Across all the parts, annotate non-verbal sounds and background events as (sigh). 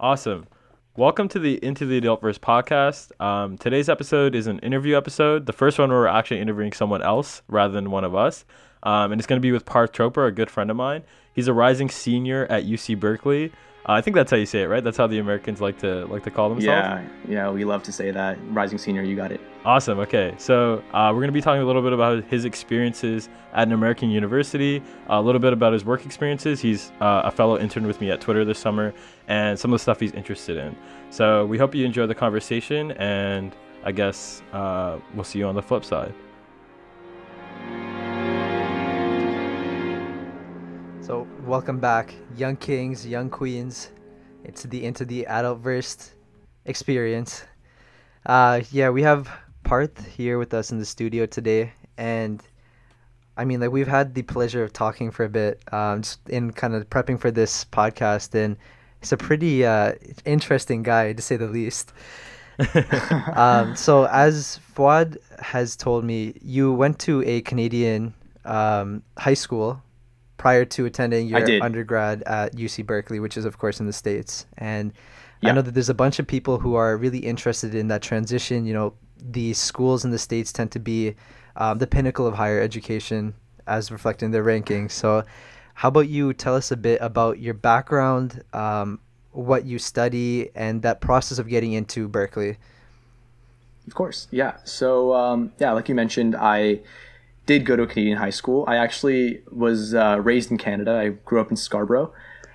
Awesome. Welcome to the Into the Adultverse podcast. Um, today's episode is an interview episode. The first one where we're actually interviewing someone else rather than one of us. Um, and it's going to be with Parth Chopra, a good friend of mine. He's a rising senior at UC Berkeley. Uh, I think that's how you say it, right? That's how the Americans like to like to call themselves. Yeah, yeah, we love to say that. Rising senior, you got it. Awesome. Okay, so uh, we're going to be talking a little bit about his experiences at an American university, a little bit about his work experiences. He's uh, a fellow intern with me at Twitter this summer, and some of the stuff he's interested in. So we hope you enjoy the conversation, and I guess uh, we'll see you on the flip side. So, welcome back, young kings, young queens, into the into the adultverse experience. Uh, yeah, we have Parth here with us in the studio today, and I mean, like we've had the pleasure of talking for a bit, um, just in kind of prepping for this podcast, and he's a pretty uh, interesting guy to say the least. (laughs) um, so, as Fuad has told me, you went to a Canadian um, high school prior to attending your undergrad at UC Berkeley, which is of course in the states. And yeah. I know that there's a bunch of people who are really interested in that transition. You know, the schools in the states tend to be um, the pinnacle of higher education, as reflected in their rankings. So, how about you tell us a bit about your background, um, what you study, and that process of getting into Berkeley? Of course, yeah. So, um, yeah, like you mentioned, I did go to a Canadian high school. I actually was uh, raised in Canada. I grew up in Scarborough.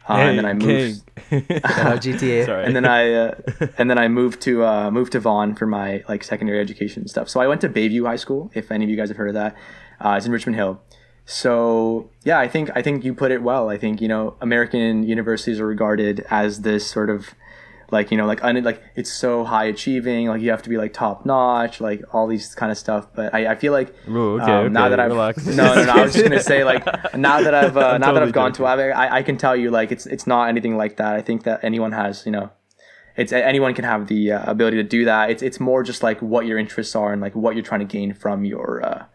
Uh, hey, and then I moved. GTA. (laughs) Sorry. And then I uh, (laughs) and then I moved to uh, moved to Vaughan for my like secondary education and stuff. So I went to Bayview High School. If any of you guys have heard of that, uh, it's in Richmond Hill. So yeah, I think I think you put it well. I think you know American universities are regarded as this sort of like you know like un- like it's so high achieving like you have to be like top notch like all these kind of stuff but i, I feel like Ooh, okay, um, okay, now that i've relax. (laughs) no no no i was just gonna say like (laughs) now that i've uh, now totally that i've gone joking. to I, I can tell you like it's it's not anything like that i think that anyone has you know it's anyone can have the uh, ability to do that it's it's more just like what your interests are and like what you're trying to gain from your uh,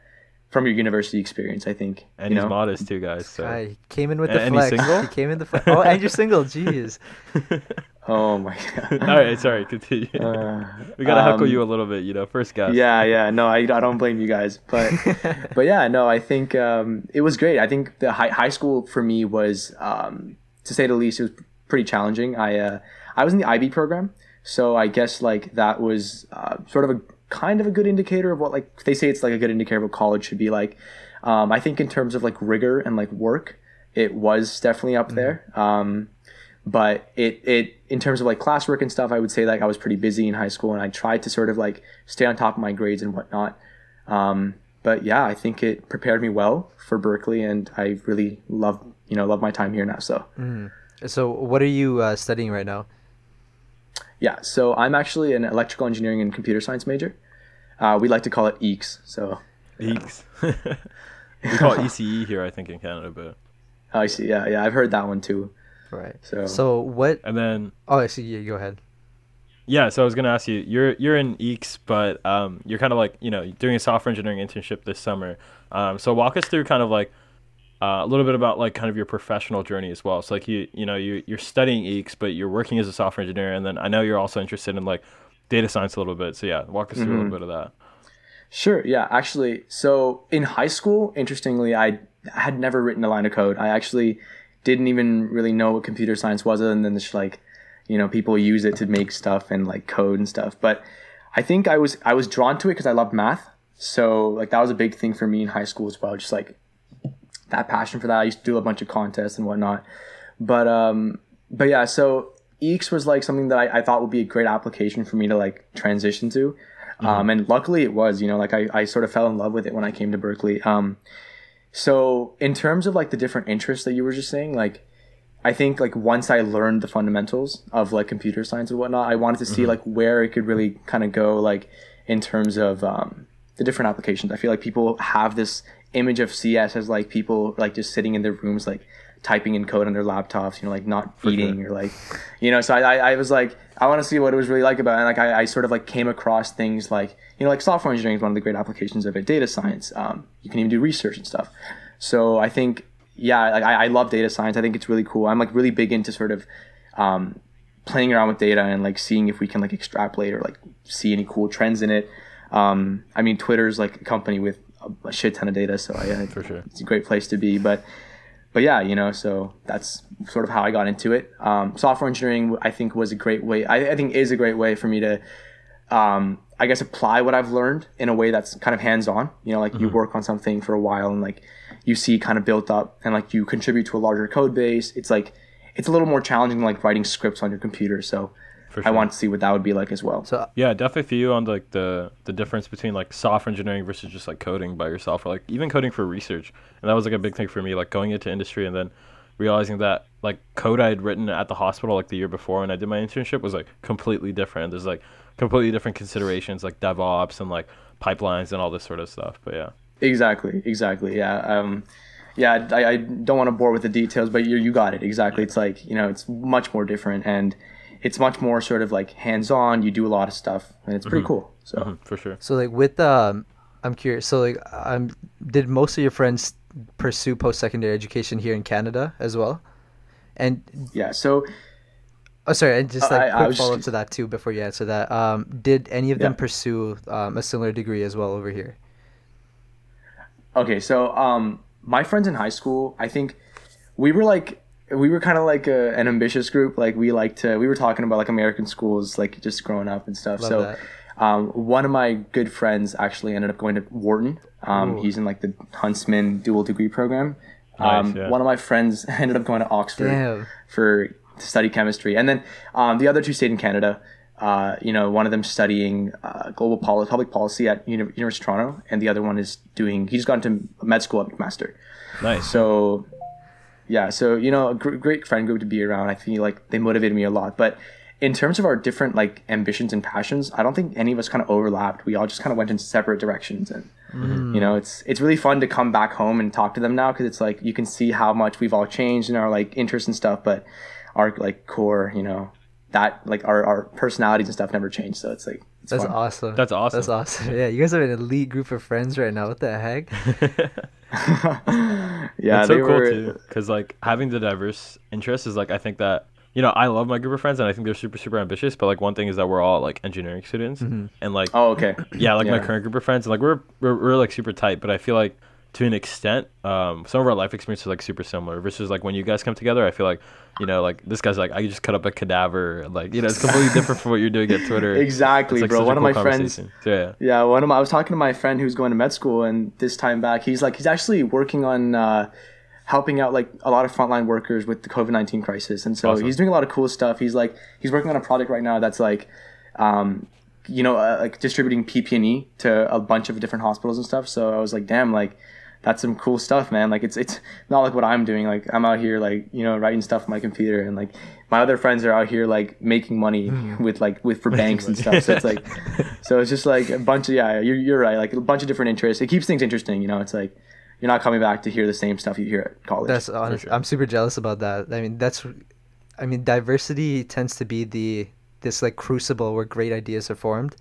from your university experience, I think. And he's know? modest too, guys. So. I came in with the and flex. Single? He came in the flex. Oh, and you're single. Jeez. (laughs) Oh my god. All right, sorry, continue. Uh, we gotta um, heckle you a little bit, you know, first guess. Yeah, yeah. No, I, I don't blame you guys, but (laughs) but yeah, no, I think um, it was great. I think the high high school for me was, um, to say the least, it was pretty challenging. I uh, I was in the IB program, so I guess like that was uh, sort of a kind of a good indicator of what like they say it's like a good indicator of what college should be like. Um, I think in terms of like rigor and like work, it was definitely up mm-hmm. there. Um, but it it in terms of like classwork and stuff, I would say like I was pretty busy in high school, and I tried to sort of like stay on top of my grades and whatnot. Um, but yeah, I think it prepared me well for Berkeley, and I really love you know love my time here now. So, mm. so what are you uh, studying right now? Yeah, so I'm actually an electrical engineering and computer science major. Uh, we like to call it EECS. So EECS. (laughs) we call it ECE here, I think, in Canada, but. Oh, I see. Yeah, yeah, I've heard that one too. Right. So so what? And then oh, I see. Yeah, go ahead. Yeah, so I was gonna ask you. You're you're in EECS, but um, you're kind of like you know doing a software engineering internship this summer. Um, so walk us through kind of like uh, a little bit about like kind of your professional journey as well. So like you you know you you're studying EECS, but you're working as a software engineer, and then I know you're also interested in like data science a little bit. So yeah, walk us through mm-hmm. a little mm-hmm. bit of that. Sure. Yeah. Actually, so in high school, interestingly, I had never written a line of code. I actually didn't even really know what computer science was and then just like you know people use it to make stuff and like code and stuff but i think i was i was drawn to it because i loved math so like that was a big thing for me in high school as well just like that passion for that i used to do a bunch of contests and whatnot but um but yeah so EECS was like something that I, I thought would be a great application for me to like transition to mm-hmm. um and luckily it was you know like I, I sort of fell in love with it when i came to berkeley um so in terms of like the different interests that you were just saying, like I think like once I learned the fundamentals of like computer science and whatnot, I wanted to see mm-hmm. like where it could really kind of go like in terms of um, the different applications. I feel like people have this image of CS as like people like just sitting in their rooms like typing in code on their laptops, you know, like not eating sure. or like, you know. So I, I, I was like, I want to see what it was really like about it. And like I, I sort of like came across things like you know like software engineering is one of the great applications of it. Data science, um, you can even do research and stuff. So I think yeah, like I, I love data science. I think it's really cool. I'm like really big into sort of um, playing around with data and like seeing if we can like extrapolate or like see any cool trends in it. Um, I mean, Twitter's like a company with a, shit ton of data, so I, I, For sure. it's a great place to be. But but yeah, you know, so that's sort of how I got into it. Um, software engineering, I think, was a great way. I, I think is a great way for me to, um, I guess, apply what I've learned in a way that's kind of hands on. You know, like you work on something for a while and like you see kind of built up and like you contribute to a larger code base. It's like it's a little more challenging than like writing scripts on your computer. So For I want to see what that would be like as well. So Yeah, definitely for you on like the the difference between like software engineering versus just like coding by yourself or like even coding for research. And that was like a big thing for me, like going into industry and then realizing that like code I had written at the hospital like the year before when I did my internship was like completely different. There's like completely different considerations like DevOps and like pipelines and all this sort of stuff. But yeah. Exactly, exactly. Yeah. Um, yeah, I, I don't want to bore with the details, but you you got it exactly. It's like you know, it's much more different, and it's much more sort of like hands on. You do a lot of stuff, and it's pretty cool. So Mhm, for sure. so like with um, I'm curious. So like um, did most of your friends pursue post secondary education here in Canada as well? And yeah, so oh, sorry, and just Uh, like I- I quick just- follow up to that too before you answer that. Um, did any of them pursue um, a similar degree as well over here? okay, so um, my friends in high school, I think we were like we were kind of like a, an ambitious group. Like we like to we were talking about like American schools, like just growing up and stuff. Love so. Um, one of my good friends actually ended up going to Wharton. Um, he's in like the Huntsman dual degree program. Nice, Um, yeah. One of my friends (laughs) ended up going to Oxford Damn. for to study chemistry, and then um, the other two stayed in Canada. Uh, you know, one of them studying uh, global policy, public policy at Uni- University of Toronto, and the other one is doing. He just got into med school at McMaster. Nice. So, yeah, so you know, a gr- great friend group to be around. I feel like they motivated me a lot. But in terms of our different like ambitions and passions, I don't think any of us kind of overlapped. We all just kind of went in separate directions, and mm-hmm. you know, it's it's really fun to come back home and talk to them now because it's like you can see how much we've all changed in our like interests and stuff, but our like core, you know, that like our our personalities and stuff never changed. So it's like it's That's fun. awesome. That's awesome. That's awesome. Yeah, you guys have an elite group of friends right now. What the heck? (laughs) (laughs) yeah, it's so they cool were. too because like having the diverse interests is like i think that you know i love my group of friends and i think they're super super ambitious but like one thing is that we're all like engineering students mm-hmm. and like Oh, okay. yeah like my current group of friends and like we're, we're we're like super tight but i feel like to an extent um some of our life experiences are like super similar versus like when you guys come together i feel like you know like this guy's like i just cut up a cadaver like you know it's completely different from what you're doing at twitter (laughs) Exactly, like, bro. One of my friends. so yeah Yeah, one of my, I was talking to my friend who's going to med school, and this time back, he's like, he's actually working on uh, helping out like a lot of frontline workers with the COVID nineteen crisis, and so Awesome. he's doing a lot of cool stuff. He's like, he's working on a project right now that's like, um, you know, uh, like distributing PPE to a bunch of different hospitals and stuff. So I was like, damn, like. That's some cool stuff, man. Like it's it's not like what I'm doing. Like I'm out here like you know writing stuff on my computer, and like my other friends are out here like making money (laughs) with like with for banks and stuff. So it's like (laughs) so it's just like a bunch of yeah, you're, you're right. Like a bunch of different interests. It keeps things interesting. You know, it's like you're not coming back to hear the same stuff you hear at college. That's honest. sure. I'm super jealous about that. I mean, that's, I mean, diversity tends to be the this like crucible where great ideas are formed.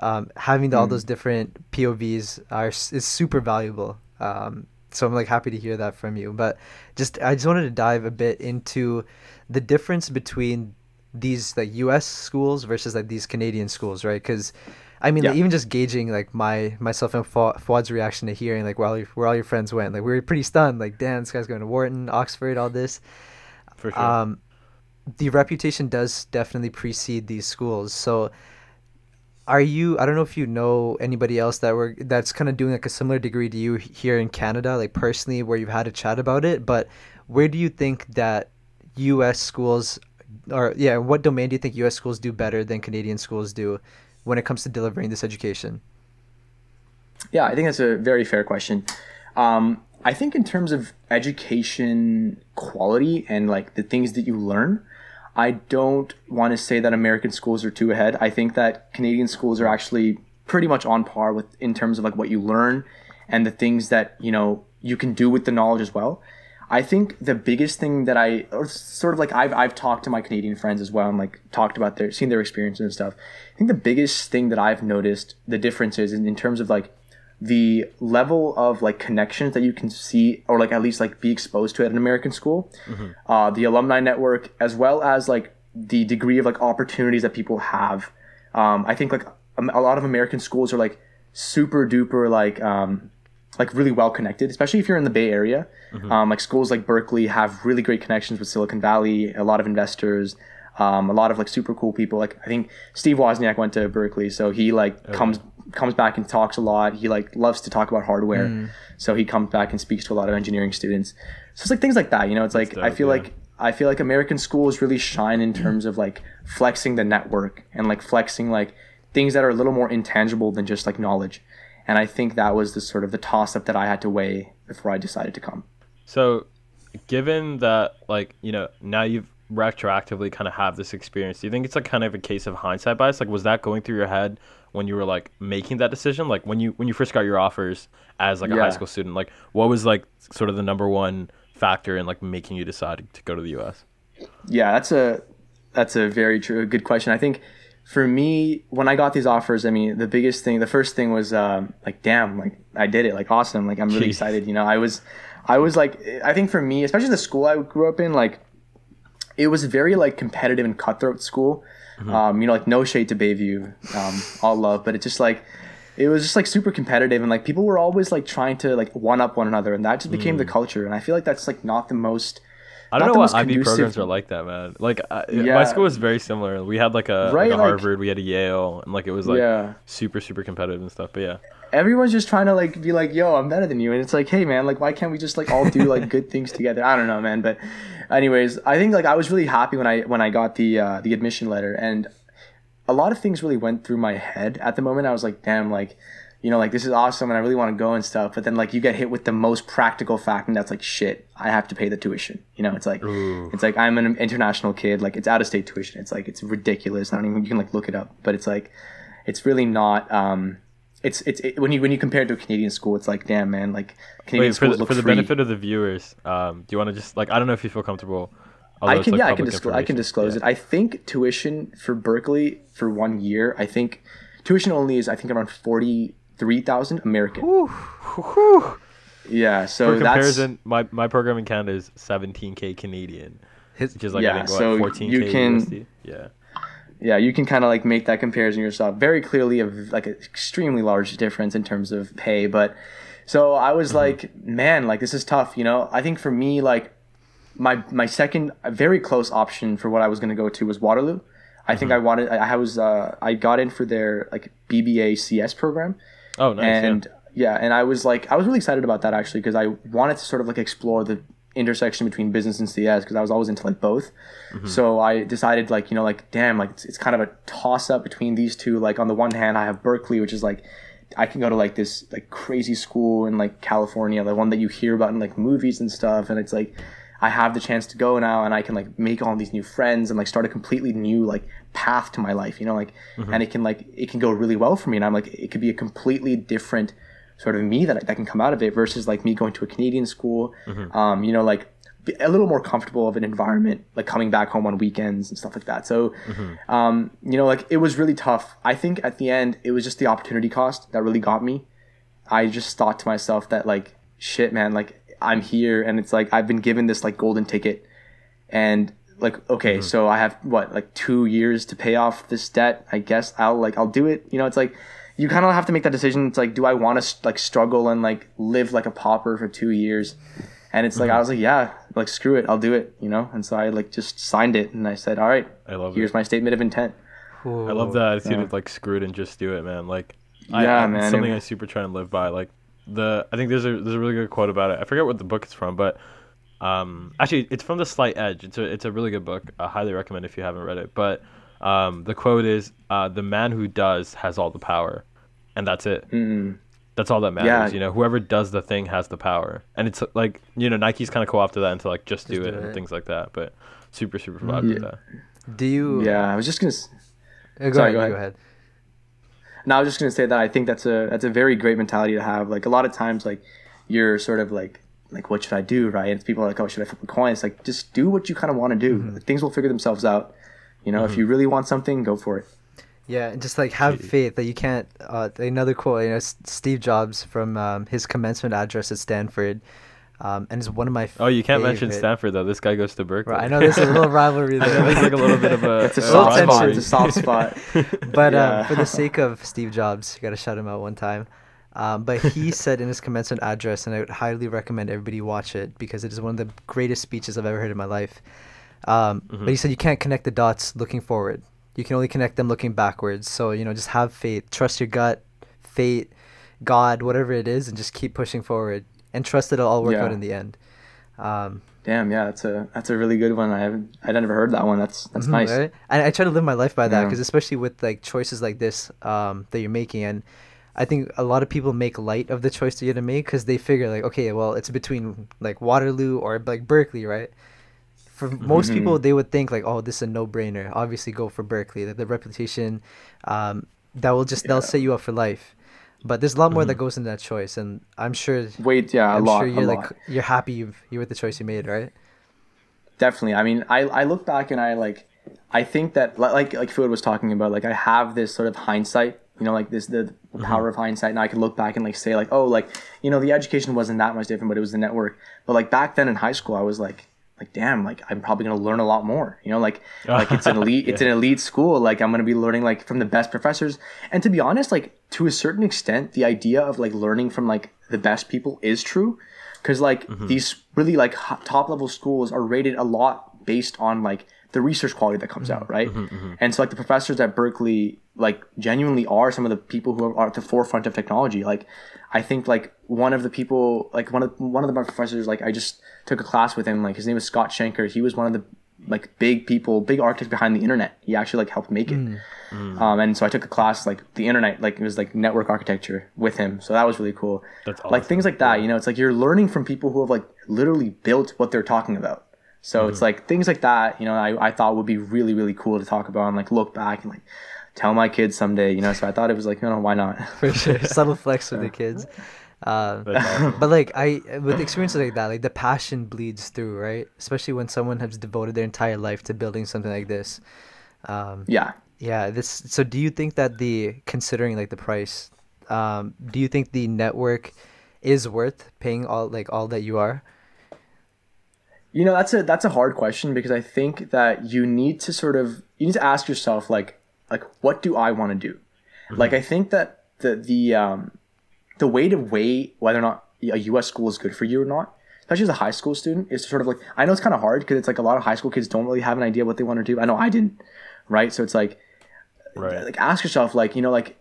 Um, having all those different POVs are is super valuable. Um, so I'm like happy to hear that from you. But just I just wanted to dive a bit into the difference between these like U.S. schools versus like these Canadian schools, right? Because I mean, like, even just gauging like my myself and Fu- Fuad's reaction to hearing like where all your, where all your friends went, like we were pretty stunned. Like, damn, this guy's going to Wharton, Oxford, all this. for sure Um, the reputation does definitely precede these schools. So, are you? I don't know if you know anybody else that were that's kind of doing like a similar degree to you here in Canada, like personally, where you've had a chat about it. But where do you think that U.S. schools, or yeah, what domain do you think U.S. schools do better than Canadian schools do when it comes to delivering this education? Yeah, I think that's a very fair question. Um, I think in terms of education quality and like the things that you learn, I don't want to say that American schools are too ahead. I think that Canadian schools are actually pretty much on par with in terms of like what you learn and the things that you know you can do with the knowledge as well. I think the biggest thing that I, or sort of like I've, I've talked to my Canadian friends as well and like talked about their, seen their experiences and stuff. I think the biggest thing that I've noticed the differences in, in terms of like the level of like connections that you can see or like at least like be exposed to at an American school, uh, the alumni network, as well as like the degree of like opportunities that people have. Um, I think like a, a lot of American schools are like super duper like um, like really well connected, especially if you're in the Bay Area. Um, like schools like Berkeley have really great connections with Silicon Valley, a lot of investors, um, a lot of like super cool people. Like I think Steve Wozniak went to Berkeley, so he like comes comes back and talks a lot. He like loves to talk about hardware, mm. so he comes back and speaks to a lot of engineering students. So it's like things like that. You know, it's like I feel yeah. like I feel like American schools really shine in terms of like flexing the network and like flexing like things that are a little more intangible than just like knowledge. And I think that was the sort of the toss up that I had to weigh before I decided to come. So, given that, like, you know, now you've retroactively kind of have this experience, do you think it's like kind of a case of hindsight bias? Like, was that going through your head when you were like making that decision? Like, when you when you first got your offers as like a high school student, like, what was like sort of the number one factor in like making you decide to go to the U.S.? Yeah, that's a that's a very true good question. I think for me, when I got these offers, I mean, the biggest thing, the first thing was um, like, damn, like I did it, like awesome, like I'm really Jeez. excited. You know, I was, I was like, I think for me, especially the school I grew up in, like it was very like competitive and cutthroat school. Um, you know, like no shade to Bayview, um, all love, but it's just like it was just like super competitive and like people were always like trying to like one up one another, and that just became the culture. And I feel like that's like not the most. I don't know what IB conducive- programs are like that, man. Like I, Yeah. my school was very similar. We had like a, Right, like a like- Harvard, we had a Yale, and like it was like Yeah. super super competitive and stuff. But yeah, everyone's just trying to like be like, yo, I'm better than you. And it's like, hey man, like why can't we just like all do like (laughs) good things together? I don't know, man. But anyways, I think like I was really happy when I when I got the uh, the admission letter and a lot of things really went through my head at the moment. I was like, damn, like, you know, like this is awesome and I really want to go and stuff. But then like you get hit with the most practical fact and that's like shit, I have to pay the tuition. You know, it's like Ooh. it's like I'm an international kid, like it's out of state tuition. It's like it's ridiculous. I don't even you can like look it up. But it's like it's really not um it's it's it, when you when you compare it to a Canadian school, it's like damn man, like Canadian wait for schools the, look for the free. benefit of the viewers, um, do you want to just like I don't know if you feel comfortable. I can like, yeah I can public disclose I can disclose Yeah. it. I think tuition for Berkeley for one year, I think tuition only is I think around forty three thousand American. Yeah, so For that's comparison, my, my program in Canada is 17k Canadian, His, which is like Yeah, I think what, so 14k you can- USD. Yeah. Yeah you can kind of like make that comparison yourself. Very clearly a like an extremely large difference in terms of pay, but so I was like, man, like this is tough. You know, I think for me like my my second very close option for what I was going to go to was Waterloo. I think I wanted I, I was uh, I got in for their like BBA CS program Oh, nice. and yeah. and I was like I was really excited about that actually because I wanted to sort of like explore the intersection between business and CS because I was always into like both. Mm-hmm. So I decided like you know like damn like it's, it's kind of a toss up between these two. Like on the one hand I have Berkeley which is like I can go to like this like crazy school in like California, the one that you hear about in like movies and stuff, and it's like I have the chance to go now and I can like make all these new friends and like start a completely new like path to my life, you know, like mm-hmm. and it can like it can go really well for me and I'm like it could be a completely different sort of me that that can come out of it versus like me going to a Canadian school, um, you know, like a little more comfortable of an environment, like coming back home on weekends and stuff like that. So, um, you know, like it was really tough. I think at the end it was just the opportunity cost that really got me. I just thought to myself that like shit, man, like I'm here and it's like I've been given this like golden ticket, and like okay, so I have what like two years to pay off this debt. I guess I'll like I'll do it. You know, it's like you kind of have to make that decision. It's like, do I want to like struggle and like live like a pauper for two years? And it's like I was like, yeah, like screw it, I'll do it. You know, and so I like just signed it and I said, all right, I love here's it. my statement of intent. I love the attitude Yeah. of like screw it and just do it, man. Like, I, Yeah, I, man, something it- I super try and live by. Like the I think there's a there's a really good quote about it. I forget what the book it's from, but um, actually it's from The Slight Edge. It's a it's a really good book. I highly recommend if you haven't read it. But um, the quote is, uh, "The man who does has all the power," and that's it. Mm. That's all that matters. Yeah. You know, whoever does the thing has the power, and it's like you know Nike's kind of co-opted that into like just, do, Just it do and things like that. But super super vibe with Yeah. that. Do you? Yeah, I was just gonna. s- Uh, go, Sorry, ahead, go Go ahead. ahead. No, I was just gonna say that I think that's a that's a very great mentality to have. Like a lot of times, like you're sort of like like what should I do, right? And people are like, oh, should I flip a coin? It's like just do what you kind of want to do. Mm-hmm. Like, things will figure themselves out. You know, if you really want something, go for it. Yeah, and just like have faith that you can't. Uh, another quote, you know, S- Steve Jobs from um, his commencement address at Stanford. um, and is one of my. Oh, you can't mention Stanford though. This guy goes to Berkeley. Right, I know there's a little rivalry (laughs) I know there. there's like a little bit of a. (laughs) It's a a soft spot. It's a soft spot. (laughs) but uh, Yeah. for the sake of Steve Jobs, you gotta shout him out one time. Um, but he said in his commencement address, and I would highly recommend everybody watch it because it is one of the greatest speeches I've ever heard in my life. Um, But he said you can't connect the dots looking forward. You can only connect them looking backwards. So you know, just have faith, trust your gut, fate, God, whatever it is, and just keep pushing forward and trust that it'll all work Yeah. out in the end. Um, Damn, yeah, that's a that's a really good one. I haven't I'd never heard that one. That's that's Mhm, nice. Right? And I try to live my life by that Yeah. because especially with like choices like this um, that you're making, and I think a lot of people make light of the choice that you're gonna make because they figure like, okay, well, it's between like Waterloo or like Berkeley, right? For most Mhm. people, they would think like, oh, this is a no-brainer. Obviously, go for Berkeley. The, the reputation um, that will just they'll set you up for life. But there's a lot more that goes into that choice, and I'm sure. Wait, yeah, I'm lot, sure you're lot. like you're happy you've, you're with the choice you made, right? definitely i mean i i look back and i like i think that like like Fuad was talking about like i have this sort of hindsight you know like this the power of hindsight and i can look back and like say like oh like you know the education wasn't that much different but it was the network but like back then in high school i was like like damn like i'm probably going to learn a lot more you know like (laughs) like it's an elite it's an elite school like i'm going to be learning like from the best professors. And to be honest like to a certain extent the idea of like learning from like the best people is true. Because like mm-hmm. these really like top level schools are rated a lot based on like the research quality that comes out mm-hmm, right? Mm-hmm, mm-hmm. and so like the professors at berkeley like genuinely are some of the people who are at the forefront of technology. Like i think like one of the people like one of one of the professors like i just took a class with him like his name is scott shenker. He was one of the like big people big architects behind the internet. He actually like helped make it. Mm. Mm. Um, and so I took a class like the internet, like it was like network architecture with him. So that was really cool. That's Like things like that, you know, it's like you're learning from people who have like literally built what they're talking about. So it's like things like that, you know, I, I thought would be really, really cool to talk about and like look back and like tell my kids someday, you know. So I thought it was like, you know, why not? (laughs) for sure. (laughs) Subtle flex with the kids. (laughs) Um, awesome. but like I, with experiences like that, like the passion bleeds through, right? Especially when someone has devoted their entire life to building something like this. Um, yeah. yeah. This. So, do you think that the considering like the price, um, do you think the network is worth paying all like all that you are? You know, that's a that's a hard question because I think that you need to sort of you need to ask yourself like like what do I want to do? Like I think that the the um the way to weigh whether or not a US school is good for you or not, especially as a high school student, is to sort of like I know it's kind of hard because it's like a lot of high school kids don't really have an idea what they want to do. I know I didn't, right? So it's like Right. like ask yourself like you know like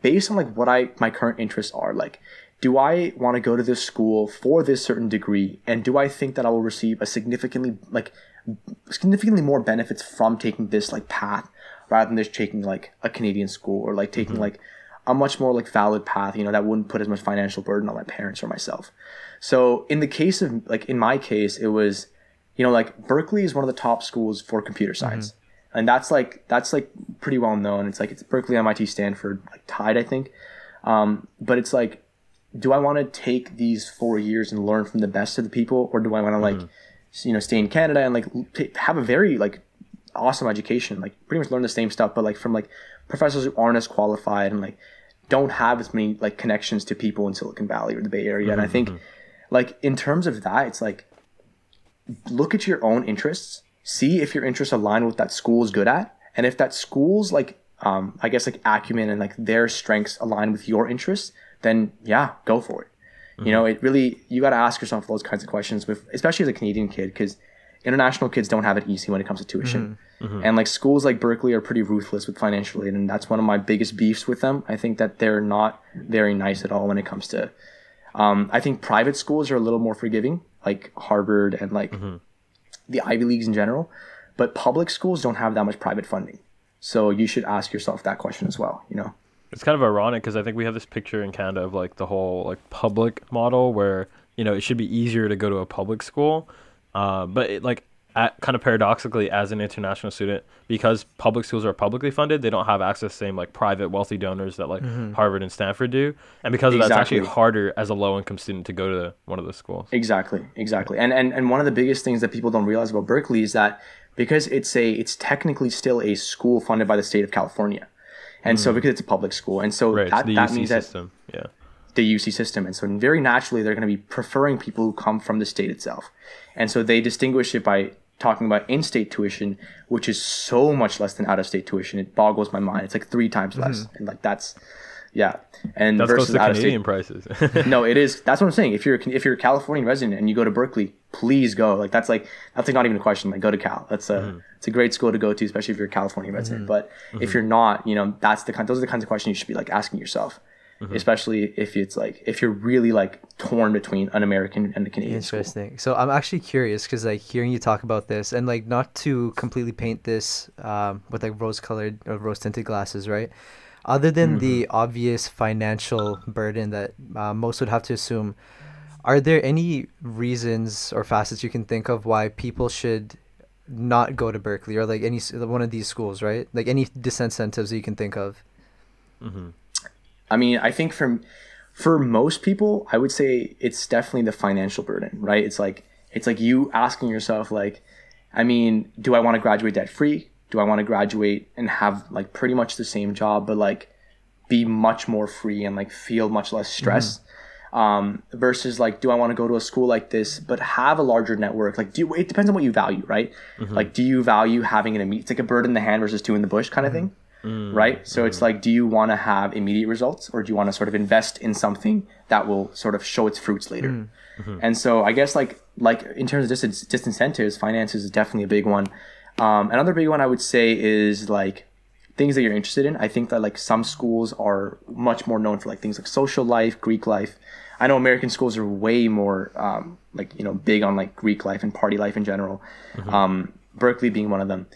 based on like what i my current interests are like do i want to go to this school for this certain degree? And do i think that i will receive a significantly like significantly more benefits from taking this like path rather than just taking like a canadian school or like taking like a much more like valid path you know that wouldn't put as much financial burden on my parents or myself. So in the case of like in my case it was you know like berkeley is one of the top schools for computer science. And that's like that's like pretty well known. It's like it's berkeley mit stanford like tied i think. Um, but it's like do i want to take these four years and learn from the best of the people or do i want to like mm-hmm. s- you know stay in canada and like t- have a very like awesome education like pretty much learn the same stuff but like from like professors who aren't as qualified and like don't have as many like connections to people in silicon valley or the bay area and i mm-hmm, think mm-hmm. like in terms of that it's like look at your own interests see if your interests align with that school is good at and if that school's like um, i guess like acumen and like their strengths align with your interests then yeah go for it. You know mm-hmm. it really you got to ask yourself those kinds of questions with especially as a canadian kid because international kids don't have it easy when it comes to tuition. Mm-hmm. Mm-hmm. And like schools like berkeley are pretty ruthless with financial aid and that's one of my biggest beefs with them. I think that they're not very nice at all when it comes to um, i think private schools are a little more forgiving like harvard and like the Ivy Leagues in general, but public schools don't have that much private funding. So you should ask yourself that question as well, you know? It's kind of ironic because I think we have this picture in Canada of like the whole like public model where you know it should be easier to go to a public school, uh, but it, like at, kind of paradoxically as an international student because public schools are publicly funded they don't have access to the same like private wealthy donors that like Harvard and Stanford do and because of that it's actually harder as a low income student to go to one of those schools. Exactly, exactly. And, and and one of the biggest things that people don't realize about Berkeley is that because it's a it's technically still a school funded by the state of California. And so because it's a public school. And so Right, that, the that UC means that. Yeah. the UC system, and so very naturally they're going to be preferring people who come from the state itself, and so they distinguish it by talking about in-state tuition, which is so much less than out-of-state tuition. It boggles my mind. It's like three times less, and like that's yeah. And That's versus out-of-state Canadian prices. (laughs) no, it is. That's what I'm saying. If you're if you're a Californian resident and you go to Berkeley, please go. Like that's like that's like not even a question. Like go to Cal. That's a mm-hmm. it's a great school to go to, especially if you're a Californian mm-hmm. resident. But if mm-hmm. you're not, you know, that's the kind. Those are the kinds of questions you should be like asking yourself. Especially if it's like if you're really like torn between an American and a Canadian school. Interesting. So I'm actually curious because like hearing you talk about this and like not to completely paint this um, with like rose-colored or rose-tinted glasses, right? Other than the obvious financial burden that uh, most would have to assume, are there any reasons or facets you can think of why people should not go to Berkeley or like any one of these schools, right? Like any disincentives that you can think of. I mean, I think from for most people, I would say it's definitely the financial burden, right? It's like it's like you asking yourself like, I mean, do I want to graduate debt free? Do I want to graduate and have like pretty much the same job but like be much more free and like feel much less stress? Mm-hmm. Um, versus like, do I want to go to a school like this but have a larger network? Like, do you, it depends on what you value, right? Mm-hmm. Like, do you value having an immediate, it's like a bird in the hand versus two in the bush kind of thing mm-hmm. right? So it's like, do you want to have immediate results or do you want to sort of invest in something that will sort of show its fruits later? And so I guess like like in terms of dis- disincentives, finances is definitely a big one. Um, another big one I would say is like things that you're interested in. I think that like some schools are much more known for like things like social life, Greek life. I know American schools are way more um, like you know big on like Greek life and party life in general. Um, Berkeley being one of them.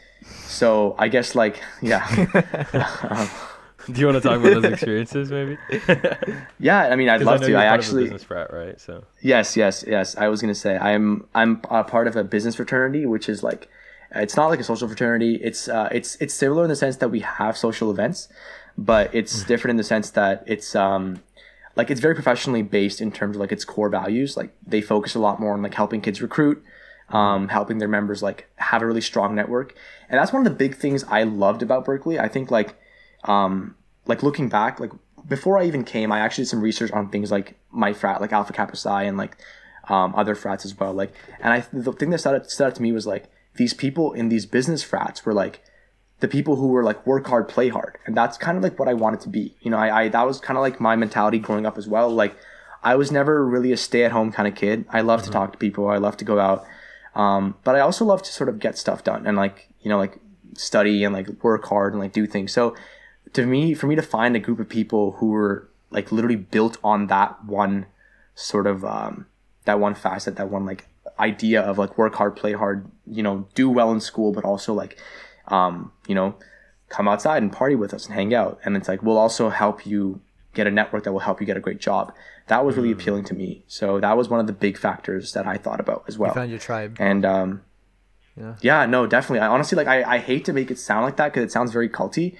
So I guess like (laughs) yeah. (laughs) Do you want to talk about those experiences, maybe? (laughs) Yeah, I mean, i'd love know to. I part of a actually, business frat, right? So yes, yes, yes. I was gonna say I'm I'm a part of a business fraternity, which is like, it's not like a social fraternity. It's uh, it's it's similar in the sense that we have social events, but it's different in the sense that it's um, like it's very professionally based in terms of like its core values. Like they focus a lot more on like helping kids recruit, um, helping their members like have a really strong network, and that's one of the big things I loved about Berkeley. I think like um, like looking back, like before I even came, I actually did some research on things like my frat, like Alpha Kappa Psi, and like um, other frats as well. Like, and I the thing that stood out, stood out to me was like these people in these business frats were like the people who were like work hard, play hard, and that's kind of like what I wanted to be. You know, I, I that was kind of like my mentality growing up as well. Like, I was never really a stay at home kind of kid. I love to talk to people. I love to go out, um, but I also love to sort of get stuff done and like you know like study and like work hard and like do things. So to me, for me to find a group of people who were like literally built on that one sort of um, that one facet, that one like idea of like work hard, play hard, you know, do well in school, but also like, um, you know, come outside and party with us and hang out. And it's like we'll also help you get a network that will help you get a great job. That was really appealing to me. So that was one of the big factors that I thought about as You well. found your tribe. And um, Yeah. yeah, no, definitely. I honestly like. I, I hate to make it sound like that because it sounds very culty,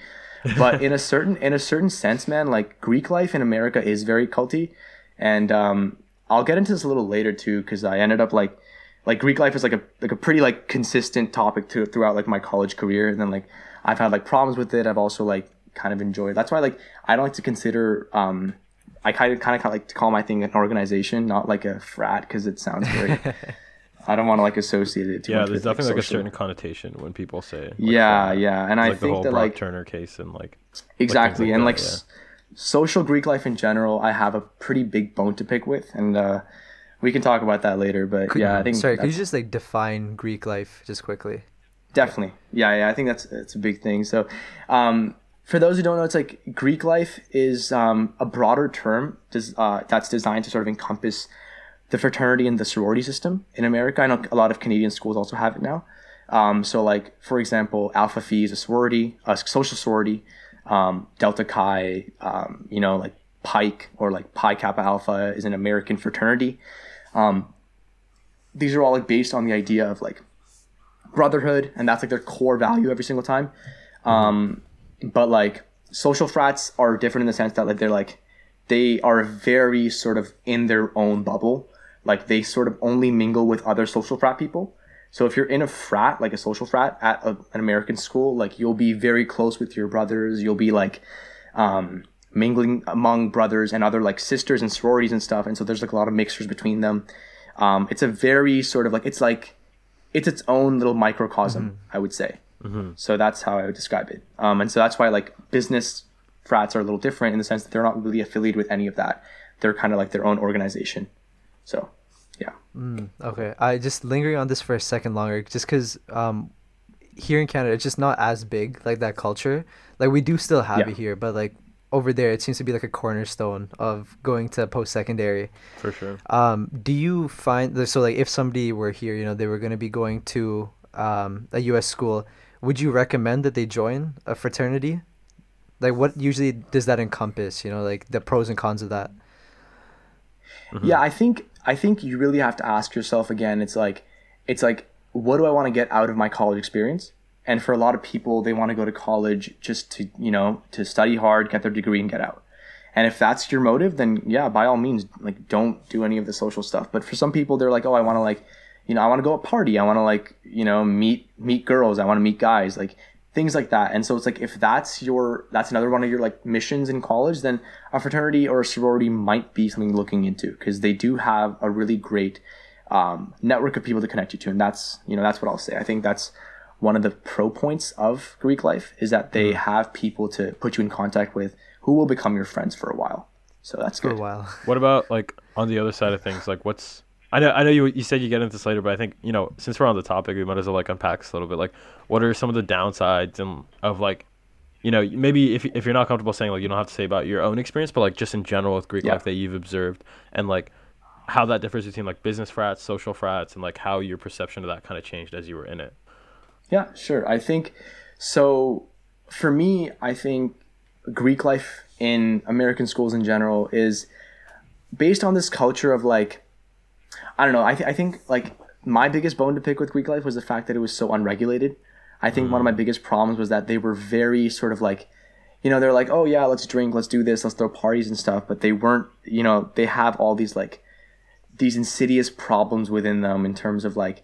but in a (laughs) certain in a certain sense, man, like Greek life in America is very culty, and um, I'll get into this a little later too because I ended up like like Greek life is like a like a pretty like consistent topic to throughout like my college career, and then like I've had like problems with it. I've also like kind of enjoyed. That's why like I don't like to consider. Um, I kind of kind of like to call my thing an organization, not like a frat, because it sounds very. (laughs) I don't want to like associate it too yeah, much there's with, like, definitely like a certain connotation when people say. like, yeah, frat. yeah, and I like the think whole that Brock like Turner case and like exactly, like and that, like yeah. s- social Greek life in general, I have a pretty big bone to pick with, and uh, we can talk about that later. But yeah, I think Sorry, could you just like define Greek life just quickly? Definitely. Yeah, yeah. I think that's it's a big thing. So, um, for those who don't know, it's like Greek life is um, a broader term uh, that's designed to sort of encompass the fraternity and the sorority system in America. I know a lot of Canadian schools also have it now. Um, so, like for example, Alpha Phi is a sorority, a social sorority. Um, Delta Chi, um, you know, like Pike or like Pi Kappa Alpha is an American fraternity. Um, these are all like based on the idea of like brotherhood and that's like their core value every single time. Um but like social frats are different in the sense that like they're like they are very sort of in their own bubble. Like they sort of only mingle with other social frat people. So if you're in a frat like a social frat at a, an american school like you'll be very close with your brothers. You'll be like um mingling among brothers and other like sisters and sororities and stuff. And so there's like a lot of mixers between them. Um, it's a very sort of like it's like it's its own little microcosm, I would say. So that's how I would describe it. Um, and so that's why like business frats are a little different in the sense that they're not really affiliated with any of that. They're kind of like their own organization. So, yeah. Okay, I just lingering on this for a second longer, just because um, here in Canada it's just not as big like that culture. Like we do still have Yeah. it here, but like over there it seems to be like a cornerstone of going to post secondary. For sure. Um, do you find so like if somebody were here, you know, they were going to be going to um, a U.S. school, would you recommend that they join a fraternity? Like, what usually does that encompass? You know, like the pros and cons of that. Yeah, I think I think you really have to ask yourself again. It's like it's like what do I want to get out of my college experience? And for a lot of people, they want to go to college just to you know to study hard, get their degree, and get out. And if that's your motive, then yeah, by all means, like don't do any of the social stuff. But for some people, they're like, oh, I want to like, you know, I want to go a party. I want to like, you know, meet meet girls. I want to meet guys. Like things like that. And so it's like if that's your that's another one of your like missions in college, then a fraternity or a sorority might be something looking into because they do have a really great um, network of people to connect you to, and that's you know that's what I'll say. I think that's one of the pro points of Greek life is that they mm-hmm. have people to put you in contact with who will become your friends for a while. So that's good. For good. a while. (laughs) What about like on the other side of things? Like, what's I know I know you you said you get into this later, but I think you know since we're on the topic, we might as well like unpack this a little bit. Like, what are some of the downsides and of like, you know, maybe if if you're not comfortable saying like you don't have to say about your own experience, but like just in general with Greek Yeah. life that you've observed and like how that differs between like business frats, social frats, and like how your perception of that kind of changed as you were in it. Yeah, sure. I think so. For me, I think Greek life in American schools in general is based on this culture of like, I don't know. I, th- I think like my biggest bone to pick with Greek life was the fact that it was so unregulated. I think one of my mm. biggest problems was that they were very sort of like, you know, they're like, oh yeah, let's drink, let's do this, let's throw parties and stuff, but they weren't, you know, they have all these like these insidious problems within them in terms of like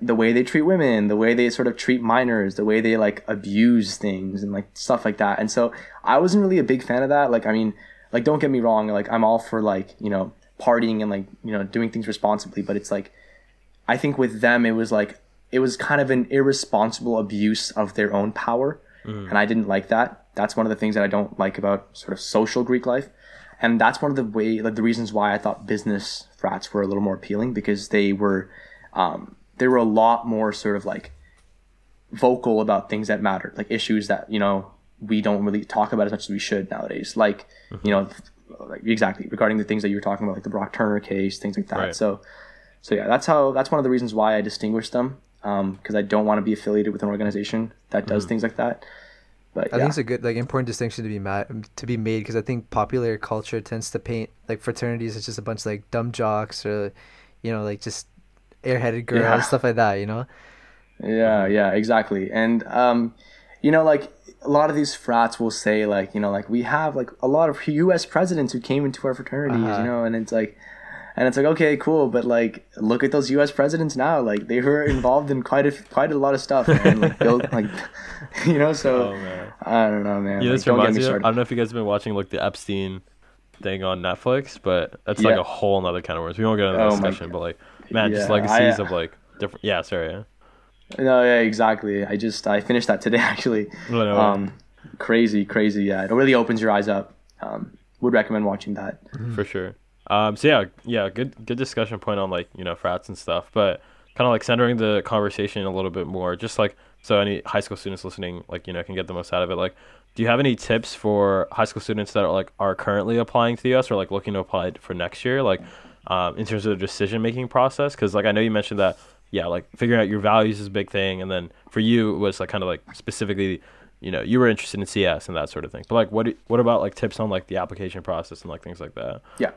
the way they treat women, the way they sort of treat minors, the way they like abuse things and like stuff like that. And so I wasn't really a big fan of that. Like, I mean, like don't get me wrong, like I'm all for like, you know, partying and like, you know, doing things responsibly, but it's like I think with them it was like it was kind of an irresponsible abuse of their own power. And I didn't like that. That's one of the things that I don't like about sort of social Greek life. And that's one of the way like the reasons why I thought business frats were a little more appealing because they were um, they were a lot more sort of like vocal about things that mattered, like issues that you know we don't really talk about as much as we should nowadays. Like you know, like exactly regarding the things that you were talking about, like the Brock Turner case, things like that. Right. So, so yeah, that's how that's one of the reasons why I distinguish them um, because I don't want to be affiliated with an organization that does mm-hmm. things like that. But I yeah, think it's a good like important distinction to be ma- to be made because I think popular culture tends to paint like fraternities as just a bunch of like dumb jocks or you know like just airheaded girls Yeah. stuff like that. You know. Yeah, yeah, exactly. And um, you know, like a lot of these frats will say, like, you know, like we have like a lot of U.S. presidents who came into our fraternities, Uh-huh. you know, and it's like, and it's like, okay, cool, but like, look at those U.S. presidents now, like they were involved in quite a quite a lot of stuff, and like, (laughs) built, like, (laughs) you know, so Oh man. I don't know, man. Yeah, like, this don't get reminds me me. Of, I don't know if you guys have been watching like the Epstein thing on Netflix, but that's like a whole nother kind of words. We won't get into that Oh discussion, but like, man, just Yeah, legacies I- of like different. Yeah, sorry. Yeah. No, yeah, exactly. I just I finished that today (laughs) actually. No, no, Um, crazy, crazy. Yeah, it really opens your eyes up. Um, would recommend watching that. for sure. Um, so yeah, yeah, good good discussion point on like you know frats and stuff, but kind of like centering the conversation a little bit more, just like so any high school students listening, like you know, can get the most out of it. Like, do you have any tips for high school students that are like are currently applying to the U.S. or like looking to apply for next year, like um, in terms of the decision making process? Because like I know you mentioned that, yeah, like figuring out your values is a big thing, and then for you it was like kind of like specifically. You know, you were interested in CS and that sort of thing. But like, what do- what about like tips on like the application process and like things like that? Yeah.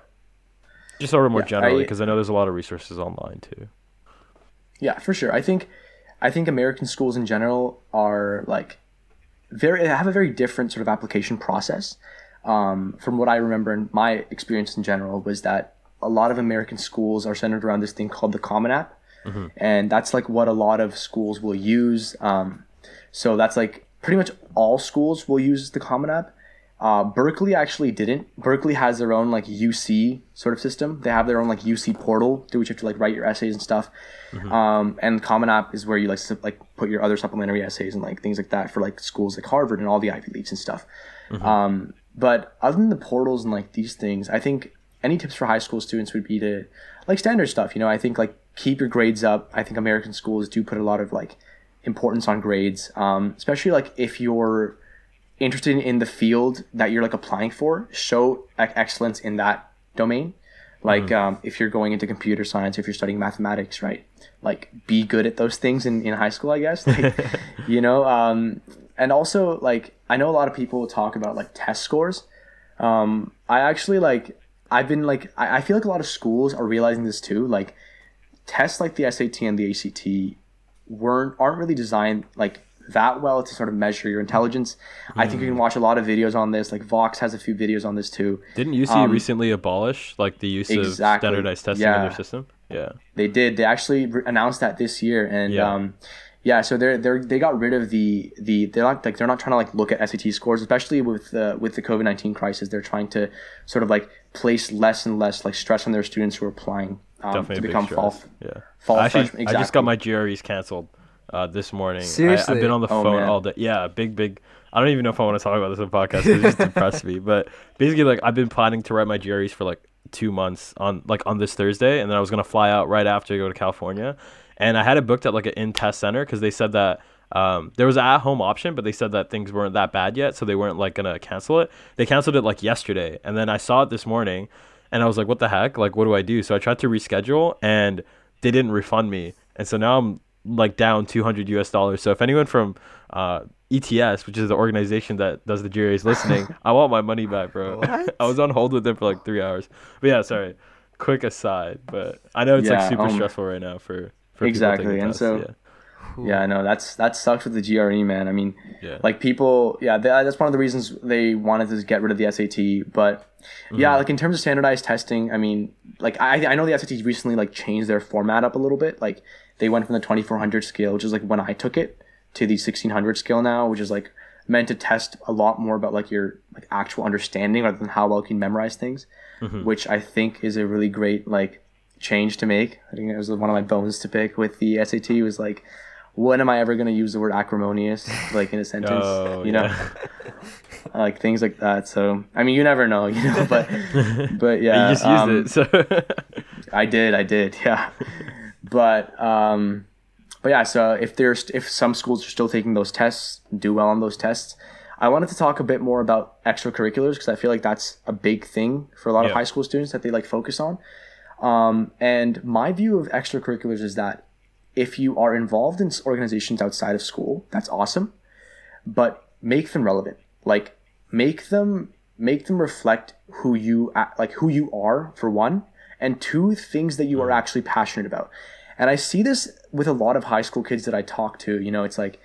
Just sort of more Yeah, generally, I- because I, know there's a lot of resources online too. Yeah, for sure. I think I think American schools in general are like very have a very different sort of application process. Um, from what I remember in my experience in general was that a lot of American schools are centered around this thing called the Common App, and that's like what a lot of schools will use. Um, so that's like pretty much all schools will use the Common App. Uh, Berkeley actually didn't. Berkeley has their own like UC sort of system. They have their own like UC portal through which you have to like write your essays and stuff. Um, and Common App is where you like sup- like put your other supplementary essays and like things like that for like schools like Harvard and all the Ivy Leagues and stuff. Um, but other than the portals and like these things, I think any tips for high school students would be to like standard stuff. You know, I think like keep your grades up. I think American schools do put a lot of like importance on grades, um, especially like if you're interested in the field that you're like applying for, show like, excellence in that domain. Like um, if you're going into computer science, if you're studying mathematics, right? Like be good at those things in, in high school, I guess. Like, (laughs) you know, um, and also like I know a lot of people talk about like test scores. Um, I actually like I've been like I, I feel like a lot of schools are realizing this too. Like tests like the SAT and the ACT weren't aren't really designed like that well to sort of measure your intelligence. I think you can watch a lot of videos on this. Like Vox has a few videos on this too. Didn't UC Um, recently abolish like the use Exactly. of standardized testing in their system? Yeah. They did. They actually re- announced that this year, and Yeah. um, yeah. So they're they are they got rid of the the they're not like they're not trying to like look at SAT scores, especially with the with the COVID nineteen crisis. They're trying to sort of like place less and less like stress on their students who are applying um, Definitely to become stress. fall. Yeah. fall Actually, freshman- I just got my GREs canceled uh, this morning. I, I've been on the Oh, phone man. all day. Yeah, big, big. I don't even know if I want to talk about this on the podcast 'cause it just (laughs) depressed me. But basically, like I've been planning to write my GREs for like two months on like on this Thursday, and then I was gonna fly out right after to go to California, and I had it booked at like an in test center because they said that. Um, there was an at home option, but they said that things weren't that bad yet, so they weren't like gonna cancel it. They canceled it like yesterday, and then I saw it this morning, and I was like, "What the heck? Like, what do I do?" So I tried to reschedule, and they didn't refund me, and so now I'm like down 200 US dollars. So if anyone from uh, ETS, which is the organization that does the GREs, listening, (laughs) I want my money back, bro. What? (laughs) I was on hold with them for like three hours. But yeah, sorry. Quick aside, but I know it's like super um, stressful right now for for Exactly, and tests, so- yeah. Yeah, know that's that sucks with the GRE, man. I mean, Yeah. like people, yeah, that, that's one of the reasons they wanted to get rid of the SAT. But yeah, Mm-hmm. like in terms of standardized testing, I mean, like I, I know the SAT recently like changed their format up a little bit. Like they went from the 2400 scale, which is like when I took it, to the 1600 scale now, which is like meant to test a lot more about like your like actual understanding rather than how well you can memorize things, Mm-hmm. which I think is a really great like change to make. I think it was one of my bones to pick with the SAT was like, when am I ever going to use the word acrimonious like in a sentence? (laughs) Oh, you know, yeah. (laughs) like things like that. So I mean, you never know, you know, but (laughs) but yeah, you just used um, it. So I did, I did, yeah. But um, but yeah, so if there's if some schools are still taking those tests, do well on those tests. I wanted to talk a bit more about extracurriculars because I feel like that's a big thing for a lot of high school students that they like focus on. Um, and my view of extracurriculars is that if you are involved in organizations outside of school, that's awesome, but make them relevant. Like make them make them reflect who you like who you are for one, and two things that you are actually passionate about. And I see this with a lot of high school kids that I talk to. You know, it's like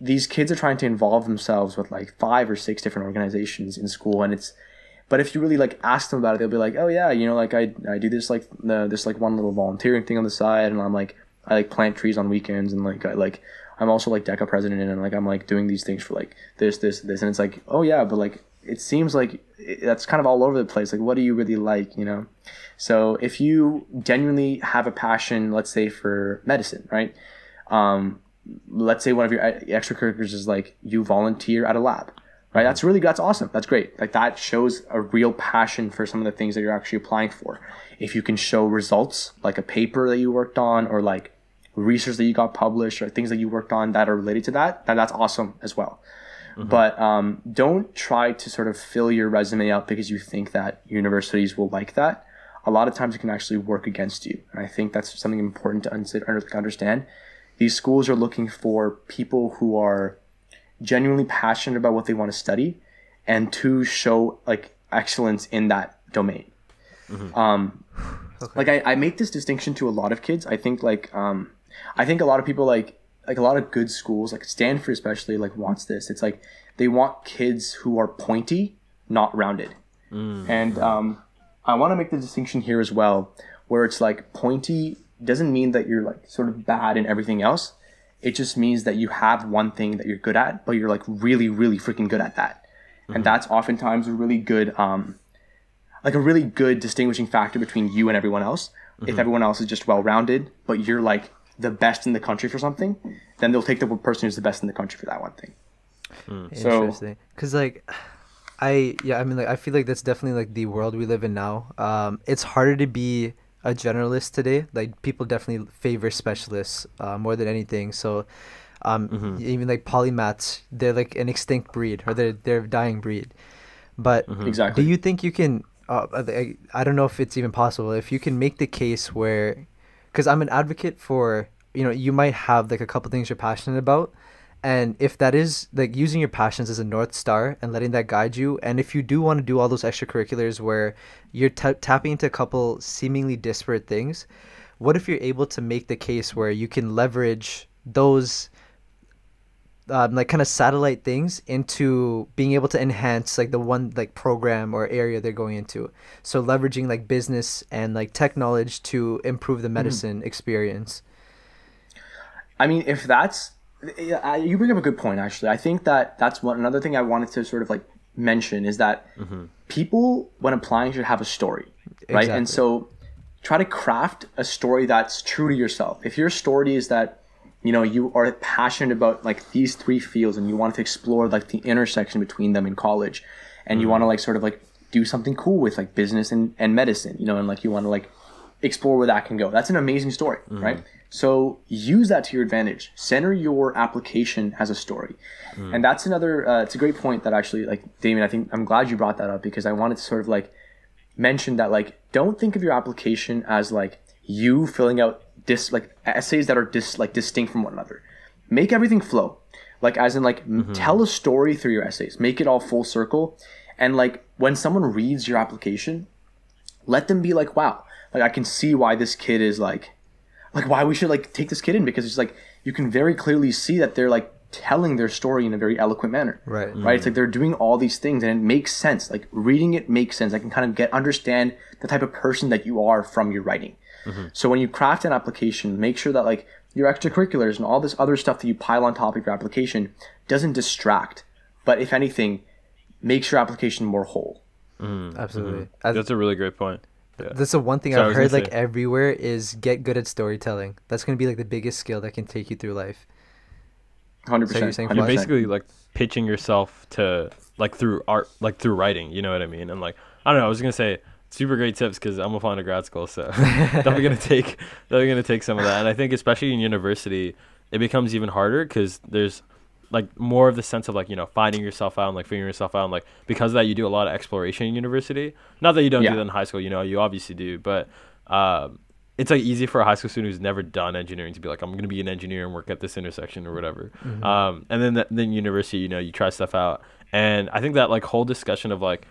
these kids are trying to involve themselves with like five or six different organizations in school, and it's but if you really like ask them about it, they'll be like, "Oh yeah, you know, like I, I do this like this like one little volunteering thing on the side, and I'm like I like plant trees on weekends, and like I like I'm also like DECA president, and like I'm like doing these things for like this, this, this, and it's like, oh yeah, but like it seems like it, that's kind of all over the place. Like, what do you really like, you know? So if you genuinely have a passion, let's say for medicine, right? Um, let's say one of your extracurriculars is like you volunteer at a lab right? That's really that's awesome. That's great. Like that shows a real passion for some of the things that you're actually applying for. If you can show results like a paper that you worked on or like research that you got published or things that you worked on that are related to that then that's awesome as well. But um, don't try to sort of fill your resume out because you think that universities will like that a lot of times it can actually work against you. And i think that's something important to understand. These schools are looking for people who are genuinely passionate about what they want to study and to show like excellence in that domain. Um (sighs) like I, I make this distinction to a lot of kids. I think like um i think a lot of people like like a lot of good schools like stanford especially like wants this. It's like they want kids who are pointy not rounded. And um i want to make the distinction here as well where it's like pointy doesn't mean that you're like sort of bad in everything else it just means that you have one thing that you're good at but you're like really really freaking good at that and mm-hmm. that's oftentimes a really good um, like a really good distinguishing factor between you and everyone else. If mm-hmm. everyone else is just well rounded, but you're like the best in the country for something, then they'll take the person who's the best in the country for that one thing. Hmm. So- Interesting. Cause like, I yeah, I mean like I feel like that's definitely like the world we live in now. Um, it's harder to be a generalist today. Like people definitely favor specialists uh, more than anything. So, um, even like polymaths, they're like an extinct breed or they're they're a dying breed. But Exactly. do you think you can? Uh, I, I don't know if it's even possible. If you can make the case where, because I'm an advocate for you know you might have like a couple things you're passionate about, and if that is like using your passions as a north star and letting that guide you, and if you do want to do all those extracurriculars where you're ta tapping into a couple seemingly disparate things, what if you're able to make the case where you can leverage those um, like kind of satellite things into being able to enhance like the one like program or area they're going into? So leveraging like business and like tech knowledge to improve the medicine experience. I mean, if that's you bring up a good point. Actually, I think that that's one another thing I wanted to sort of like mention is that mm-hmm. people when applying should have a story, right? Exactly. And so try to craft a story that's true to yourself. If your story is that you know you are passionate about like these three fields and you want to explore like the intersection between them in college, and you mm-hmm. want to like sort of like do something cool with like business and, and medicine, you know, and like you want to like explore where that can go. That's an amazing story, mm-hmm. right? So use that to your advantage. Center your application as a story, and that's another. Uh, it's a great point that actually, like Damien, I think I'm glad you brought that up because I wanted to sort of like mention that like don't think of your application as like you filling out dis like essays that are dis like distinct from one another. Make everything flow, like as in like m tell a story through your essays. Make it all full circle, and like when someone reads your application, let them be like, wow, like I can see why this kid is like, like why we should like take this kid in because it's like you can very clearly see that they're like telling their story in a very eloquent manner. Right. Right. It's like they're doing all these things and it makes sense. Like reading it makes sense. I can kind of get understand the type of person that you are from your writing. Mm-hmm. So when you craft an application, make sure that like your extracurriculars and all this other stuff that you pile on top of your application doesn't distract, but if anything, makes your application more whole. Mm-hmm. Mm-hmm. absolutely I- That's a really great point. Yeah. that's the one thing Sorry, I i've heard like say- everywhere is get good at storytelling that's going to be like the biggest skill that can take you through life Hundred So you're percent. saying You're basically like pitching yourself to like through art, like through writing. You know what I mean? And like I don't know. I was gonna say super great tips because I'm applying to grad school, so (laughs) definitely gonna take definitely gonna take some of that. And I think especially in university, it becomes even harder because there's like more of the sense of like you know finding yourself out and like figuring yourself out and like because of that you do a lot of exploration in university. Not that you don't Yeah. do that in high school you know you obviously do but um it's like easy for a high school student who's never done engineering to be like i'm going to be an engineer and work at this intersection or whatever. Um and then th- then university you know you try stuff out. And i think that like whole discussion of like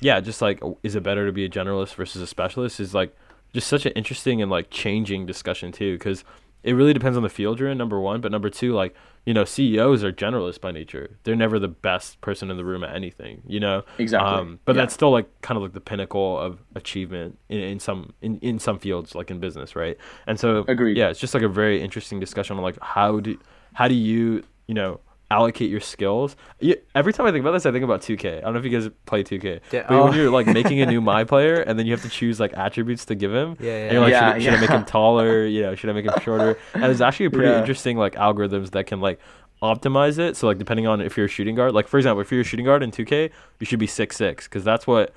yeah, just like oh, is it better to be a generalist versus a specialist is like just such an interesting and like changing discussion too because it really depends on the field you're in number one but number two like you know ceos are generalists by nature they're never the best person in the room at anything you know Exactly. um, but Yeah. that's still like kind of like the pinnacle of achievement in, in some in, in some fields like in business right and so Agreed. yeah it's just like a very interesting discussion on like how do how do you you know allocate your skills you, every time i think about this i think about 2k i don't know if you guys play 2k Yeah, but when oh. you're like making a new (laughs) my player and then you have to choose like attributes to give him Yeah, yeah, and you're like yeah. should, should i make him (laughs) taller you know should i make him shorter and there's actually a pretty Yeah. interesting like algorithms that can like optimize it so like depending on if you're a shooting guard like for example if you're a shooting guard in 2k you should be 6'6 because that's what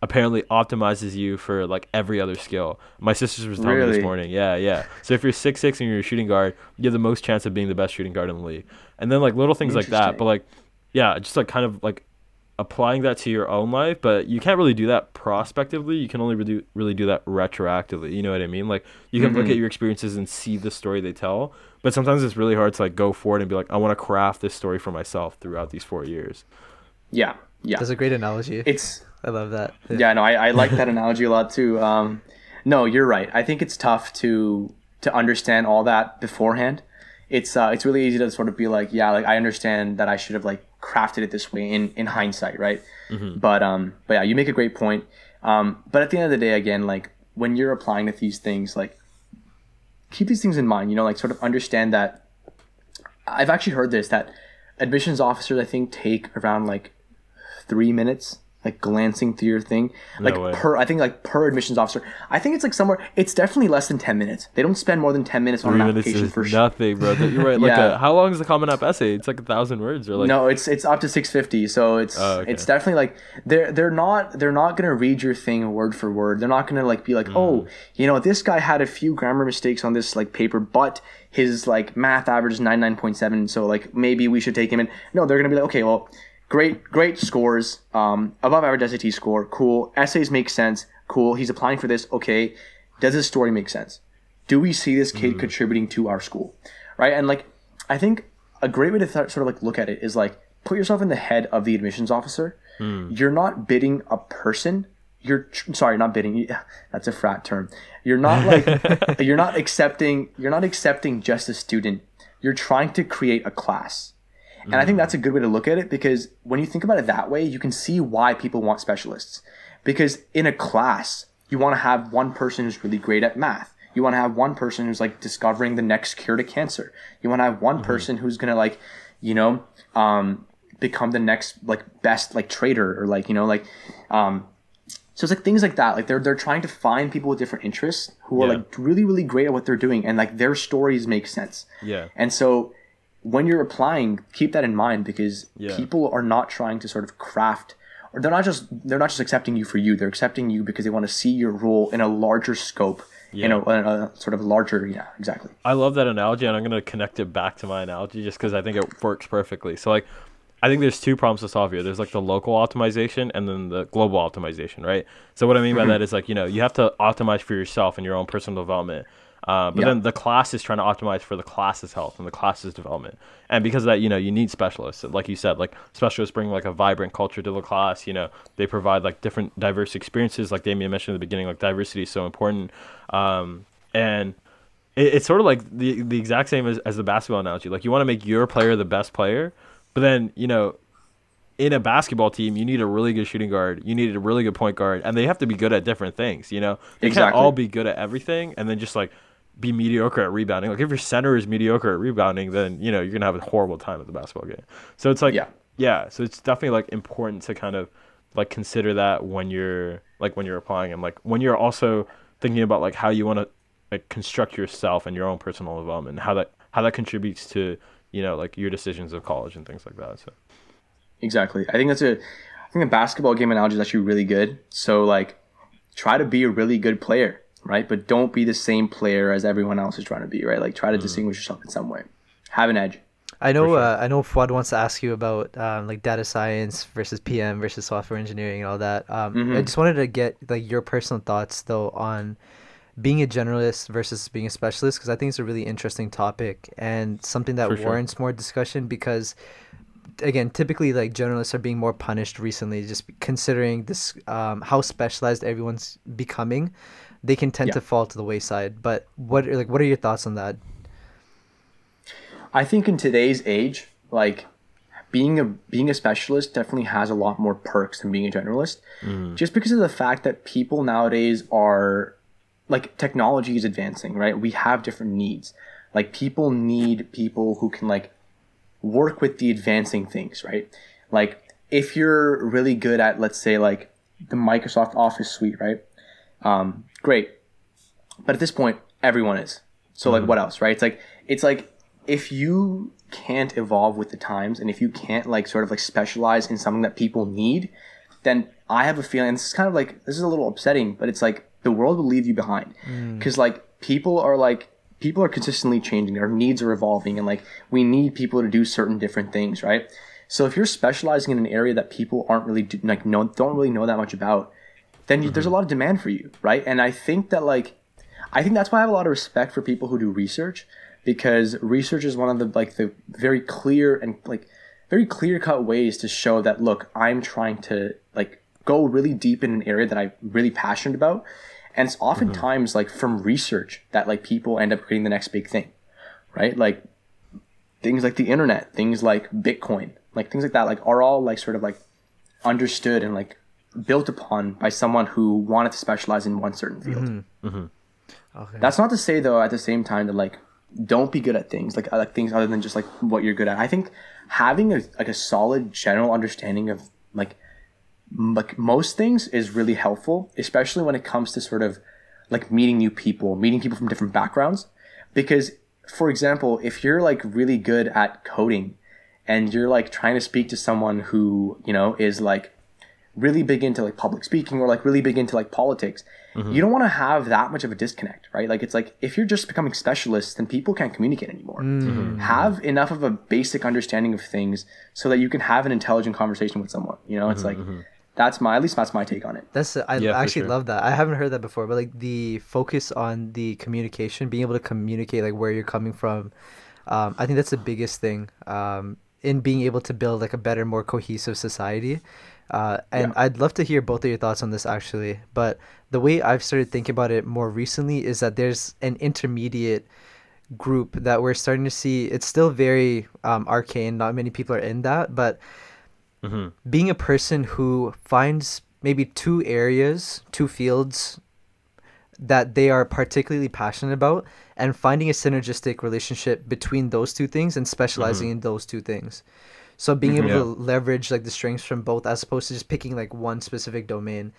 apparently optimizes you for like every other skill. My sister was telling me this morning. Yeah, yeah. So if you're six six and you're a shooting guard, you have the most chance of being the best shooting guard in the league. And then like little things like that. But like yeah, just like kind of like applying that to your own life, but you can't really do that prospectively. You can only really really do that retroactively. You know what I mean? Like you can look Mhm. at your experiences and see the story they tell, but sometimes it's really hard to like go forward and be like, I want to craft this story for myself throughout these four years. Yeah, yeah. That's a great analogy. It's I love that. yeah, no, I, I like that analogy a lot too. Um, no, you're right. I think it's tough to to understand all that beforehand. It's uh, it's really easy to sort of be like, yeah, like I understand that I should have like crafted it this way in in hindsight, right? But um, but yeah, you make a great point. Um, but at the end of the day, again, like when you're applying to these things, like keep these things in mind. You know, like sort of understand that. I've actually heard this that admissions officers, I think, take around like three minutes like glancing through your thing like way. per i think like per admissions officer i think it's like somewhere it's definitely less than 10 minutes they don't spend more than 10 minutes on Three an application for nothing, bro. You're right. (laughs) Like, Yeah. a, how long is the Common App essay? It's like a thousand words, or like no it's it's up to 650 so it's Oh, okay. it's definitely like they're they're not they're not gonna read your thing word for word they're not gonna like be like oh Mm. you know this guy had a few grammar mistakes on this like paper but his like math average is 99.7 so like maybe we should take him in no they're gonna be like okay well great great scores. Um above average SAT score. Cool. Essays make sense. Cool. He's applying for this. Okay. Does his story make sense? Do we see this kid contributing to our school? Right? And like i think a great way to th- sort of like look at it is like put yourself in the head of the admissions officer. You're not bidding a person. You're tr- sorry not bidding. (laughs) That's a frat term. You're not like (laughs) you're not accepting you're not accepting just a student. You're trying to create a class and I think that's a good way to look at it because when you think about it that way, you can see why people want specialists. Because in a class, you want to have one person who's really great at math. You want to have one person who's like discovering the next cure to cancer. You want to have one person who's going to like, you know, um, become the next like best like trader or like, you know, like, um, so it's like things like that. Like they're they're trying to find people with different interests who are Yeah. like really really great at what they're doing and like their stories make sense. yeah, And so when you're applying, keep that in mind because Yeah. people are not trying to sort of craft or they're not just they're not just accepting you for you. They're accepting you because they want to see your role in a larger scope, in, a, in a sort of larger, yeah, exactly. I love that analogy, and I'm gonna connect it back to my analogy just because I think it works perfectly. So like, I think there's two problems to solve here. There's like the local optimization and then the global optimization, right? So what I mean by Mm-hmm. that is like you know you have to optimize for yourself and your own personal development. Uh, but Yeah. then the class is trying to optimize for the class's health and the class's development. And because of that, you know, you need specialists. Like you said, like specialists bring like a vibrant culture to the class. You know, they provide like different diverse experiences. Like Damien mentioned at the beginning, like diversity is so important. Um, and it, it's sort of like the the exact same as, as the basketball analogy. Like you want to make your player the best player, but then you know, in a basketball team, you need a really good shooting guard, you need a really good point guard, and they have to be good at different things. You know, they can't all be good at everything, and then just like be mediocre at rebounding. Like if your center is mediocre at rebounding, then you know you're gonna have a horrible time at the basketball game. So it's like Yeah. yeah, so it's definitely like important to kind of like consider that when you're like when you're applying and like when you're also thinking about like how you want to like construct yourself and your own personal development and how that how that contributes to you know like your decisions of college and things like that so Exactly. I think that's a I think the basketball game analogy is actually really good. So like try to be a really good player, right? But don't be the same player as everyone else is trying to be, right? Like try to distinguish yourself in some way. Have an edge. I know. sure. Uh, I know. Fuad wants to ask you about um, like data science versus PM versus software engineering and all that. Um, I Mhm. just wanted to get like your personal thoughts though on being a generalist versus being a specialist because I think it's a really interesting topic and something that For sure. warrants more discussion because again typically like generalists are being more punished recently just considering this um, how specialized everyone's becoming they can tend Yeah. to fall to the wayside but what like what are your thoughts on that I think in today's age, like being a being a specialist definitely has a lot more perks than being a generalist. Just because of the fact that people nowadays are like technology is advancing, right? We have different needs. Like people need people who can like work with the advancing things, right? Like if you're really good at let's say like the Microsoft Office suite, right? Um, great. But at this point, everyone is. So like mm-hmm. what else, right? It's like it's like if you can't evolve with the times and if you can't like sort of like specialize in something that people need, then I have a feeling this is kind of like this is a little upsetting, but it's like the world will leave you behind. Mm. Cuz like people are like people are consistently changing, our needs are evolving and like we need people to do certain different things, right? So if you're specializing in an area that people aren't really do, like know don't really know that much about, then you, there's mm-hmm. a lot of demand for you, right? And I think that like I think that's why I have a lot of respect for people who do research because research is one of the like the very clear and like very clear cut ways to show that look, I'm trying to like go really deep in an area that I'm really passionate about. And it's mm-hmm. oftentimes like from research that like people end up creating the next big thing. Right? Like things like the internet, things like Bitcoin, like things like that, like are all like sort of like understood and like built upon by someone who wanted to specialize in one certain field. Mm-hmm. Mm-hmm. okay That's not to say though at the same time that like don't be good at things like like things other than just like what you're good at. I think having a like a solid general understanding of like like most things is really helpful, especially when it comes to sort of like meeting new people, meeting people from different backgrounds. Because, for example, if you're like really good at coding and you're like trying to speak to someone who, you know, is like really big into like public speaking or like really big into like politics, mm-hmm. you don't want to have that much of a disconnect, right? Like it's like if you're just becoming specialists, then people can't communicate anymore. Mm-hmm. Have enough of a basic understanding of things so that you can have an intelligent conversation with someone. You know, it's mm-hmm. like mm-hmm. that's my at least that's my take on it. That's I yeah, actually sure. love that. I haven't heard that before, but like the focus on the communication, being able to communicate like where you're coming from. Um, I think that's the biggest thing um, in being able to build like a better, more cohesive society. Uh, and yeah. I'd love to hear both of your thoughts on this actually. But the way I've started thinking about it more recently is that there's an intermediate group that we're starting to see. It's still very um, arcane. Not many people are in that, but mm-hmm. being a person who finds maybe two areas, two fields that they are particularly passionate about and finding a synergistic relationship between those two things and specializing mm-hmm. in those two things. So being mm-hmm. able yeah. to leverage like the strengths from both as opposed to just picking like one specific domain.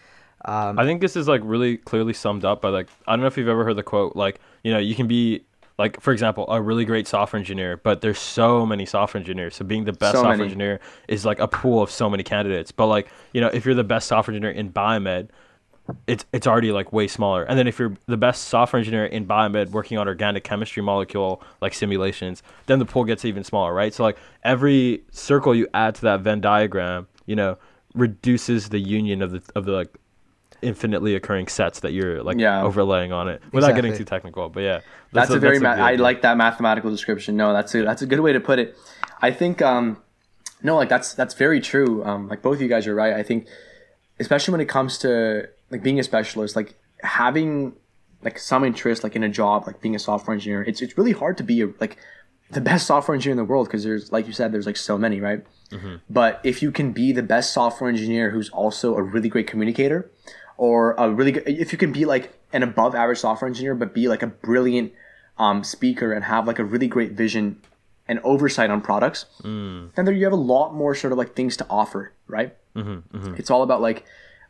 Um, I think this is like really clearly summed up by like I don't know if you've ever heard the quote like you know you can be like for example a really great software engineer but there's so many software engineers so being the best so software many. engineer is like a pool of so many candidates but like you know if you're the best software engineer in biomed it's it's already like way smaller. And then if you're the best software engineer in biomed working on organic chemistry molecule like simulations, then the pool gets even smaller, right? So like every circle you add to that Venn diagram, you know, reduces the union of the of the like infinitely occurring sets that you're like yeah. overlaying on it without exactly. getting too technical. But yeah, that's, that's a, a, very that's a ma- I like that mathematical description. No, that's a that's a good way to put it. I think um no, like that's that's very true. Um, like both of you guys are right. I think especially when it comes to like being a specialist, like having like some interest like in a job, like being a software engineer, it's it's really hard to be a, like the best software engineer in the world because there's like you said, there's like so many, right? Mm-hmm. But if you can be the best software engineer who's also a really great communicator, or a really good, if you can be like an above average software engineer, but be like a brilliant um, speaker and have like a really great vision and oversight on products, mm. then there you have a lot more sort of like things to offer, right? Mm-hmm, mm-hmm. It's all about like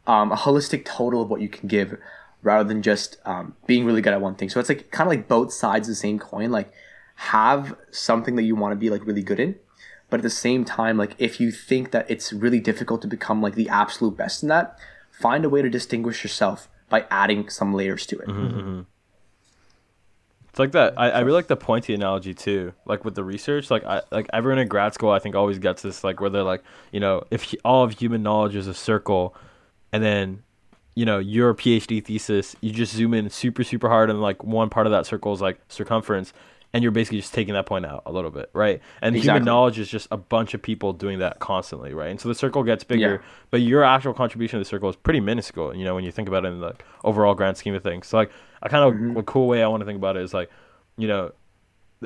um, a holistic total of what you can give rather than just um, being really good at one thing. So it's like kind of like both sides of the same coin. Like have something that you want to be like really good in, but at the same time, like if you think that it's really difficult to become like the absolute best in that, find a way to distinguish yourself by adding some layers to it. Mm-hmm, mm-hmm. It's like that. I, I really like the pointy analogy too. Like with the research, like I like everyone in grad school, I think always gets this like where they're like, you know, if all of human knowledge is a circle, and then you know your phd thesis you just zoom in super super hard and like one part of that circle is like circumference and you're basically just taking that point out a little bit right and exactly. human knowledge is just a bunch of people doing that constantly right and so the circle gets bigger yeah. but your actual contribution to the circle is pretty minuscule you know when you think about it in the overall grand scheme of things so like a kind of mm-hmm. a cool way i want to think about it is like you know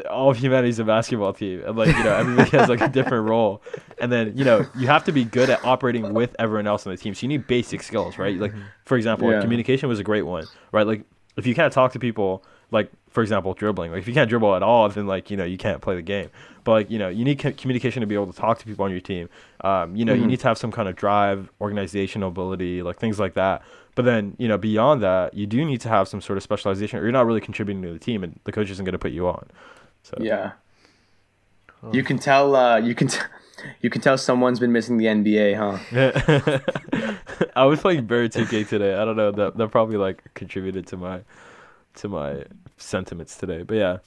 all of humanity's a basketball team and like you know everybody has like a different role. And then you know you have to be good at operating with everyone else on the team so you need basic skills right? Like for example yeah. communication was a great one right? Like if you can't talk to people like for example dribbling like if you can't dribble at all then like you know you can't play the game. But like you know you need communication to be able to talk to people on your team. Um, you know mm-hmm. you need to have some kind of drive organizational ability like things like that. But then you know beyond that you do need to have some sort of specialization or you're not really contributing to the team and the coach isn't going to put you on so yeah, you can tell. Uh, you can. T- (laughs) you can tell someone's been missing the NBA, huh? (laughs) I was playing Bird 2K today. I don't know that that probably like contributed to my to my sentiments today. But yeah,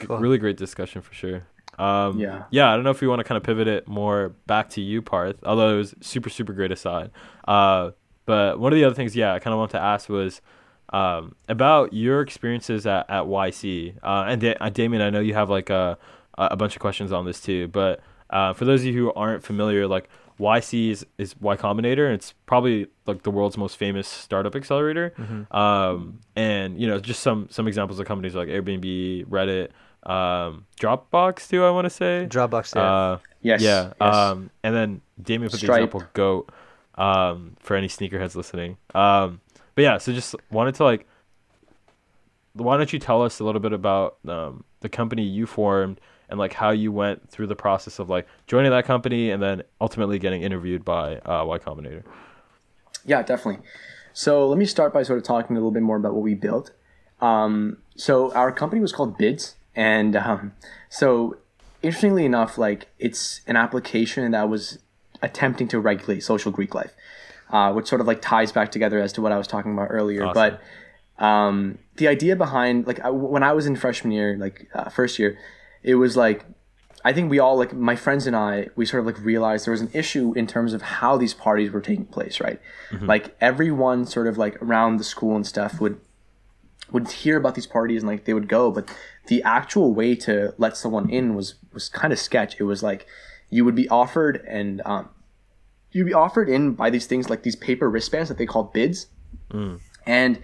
cool. really great discussion for sure. Um, yeah, yeah. I don't know if we want to kind of pivot it more back to you, Parth. Although it was super super great aside. Uh, but one of the other things, yeah, I kind of want to ask was um, about your experiences at, at YC. Uh, and da- uh, Damien, I know you have like a, a bunch of questions on this too, but uh, for those of you who aren't familiar, like YC is, is Y Combinator, and it's probably like the world's most famous startup accelerator. Mm-hmm. Um, and you know, just some some examples of companies like Airbnb, Reddit, um, Dropbox too. I want to say Dropbox. Yeah. Uh, yes. Yeah. Yes. Um, and then Damien put Stripe. the example Goat. Um, for any sneakerheads listening. Um, but yeah, so just wanted to like, why don't you tell us a little bit about um, the company you formed and like how you went through the process of like joining that company and then ultimately getting interviewed by uh, Y Combinator. Yeah, definitely. So let me start by sort of talking a little bit more about what we built. Um, so our company was called Bids, and um, so interestingly enough, like it's an application that was attempting to regulate social Greek life, uh, which sort of like ties back together as to what I was talking about earlier. Awesome. But um, the idea behind like I, when I was in freshman year, like uh, first year, it was like I think we all like my friends and I we sort of like realized there was an issue in terms of how these parties were taking place, right? Like everyone sort of like around the school and stuff would would hear about these parties and like they would go, but the actual way to let someone in was was kind of sketch. It was like you would be offered and um, you'd be offered in by these things like these paper wristbands that they called bids, mm. and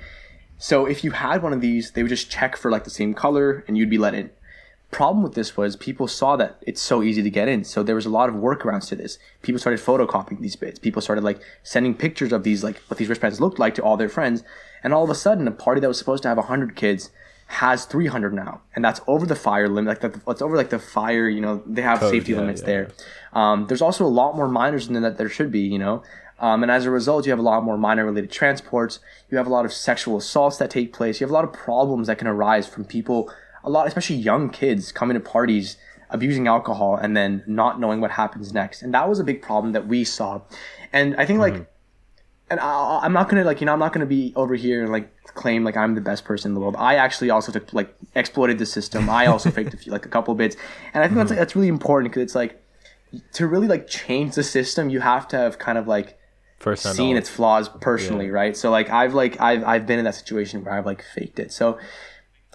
so if you had one of these, they would just check for like the same color and you'd be let in. Problem with this was people saw that it's so easy to get in. So there was a lot of workarounds to this. People started photocopying these bids. People started like sending pictures of these like what these wristbands looked like to all their friends. And all of a sudden, a party that was supposed to have 100 kids has 300 now. And that's over the fire limit. Like that's over like the fire, you know, they have Code, safety yeah, limits yeah. there. Um, there's also a lot more minors than that there should be, you know. Um, and as a result, you have a lot more minor related transports. You have a lot of sexual assaults that take place. You have a lot of problems that can arise from people, a lot, especially young kids coming to parties, abusing alcohol, and then not knowing what happens next. And that was a big problem that we saw. And I think, like, and I, I'm not gonna like you know I'm not gonna be over here and like claim like I'm the best person in the world. I actually also took like exploited the system. I also faked a few like a couple bits, and I think that's that's really important because it's like to really like change the system, you have to have kind of like seen its flaws personally, right? So like I've like I've I've been in that situation where I've like faked it. So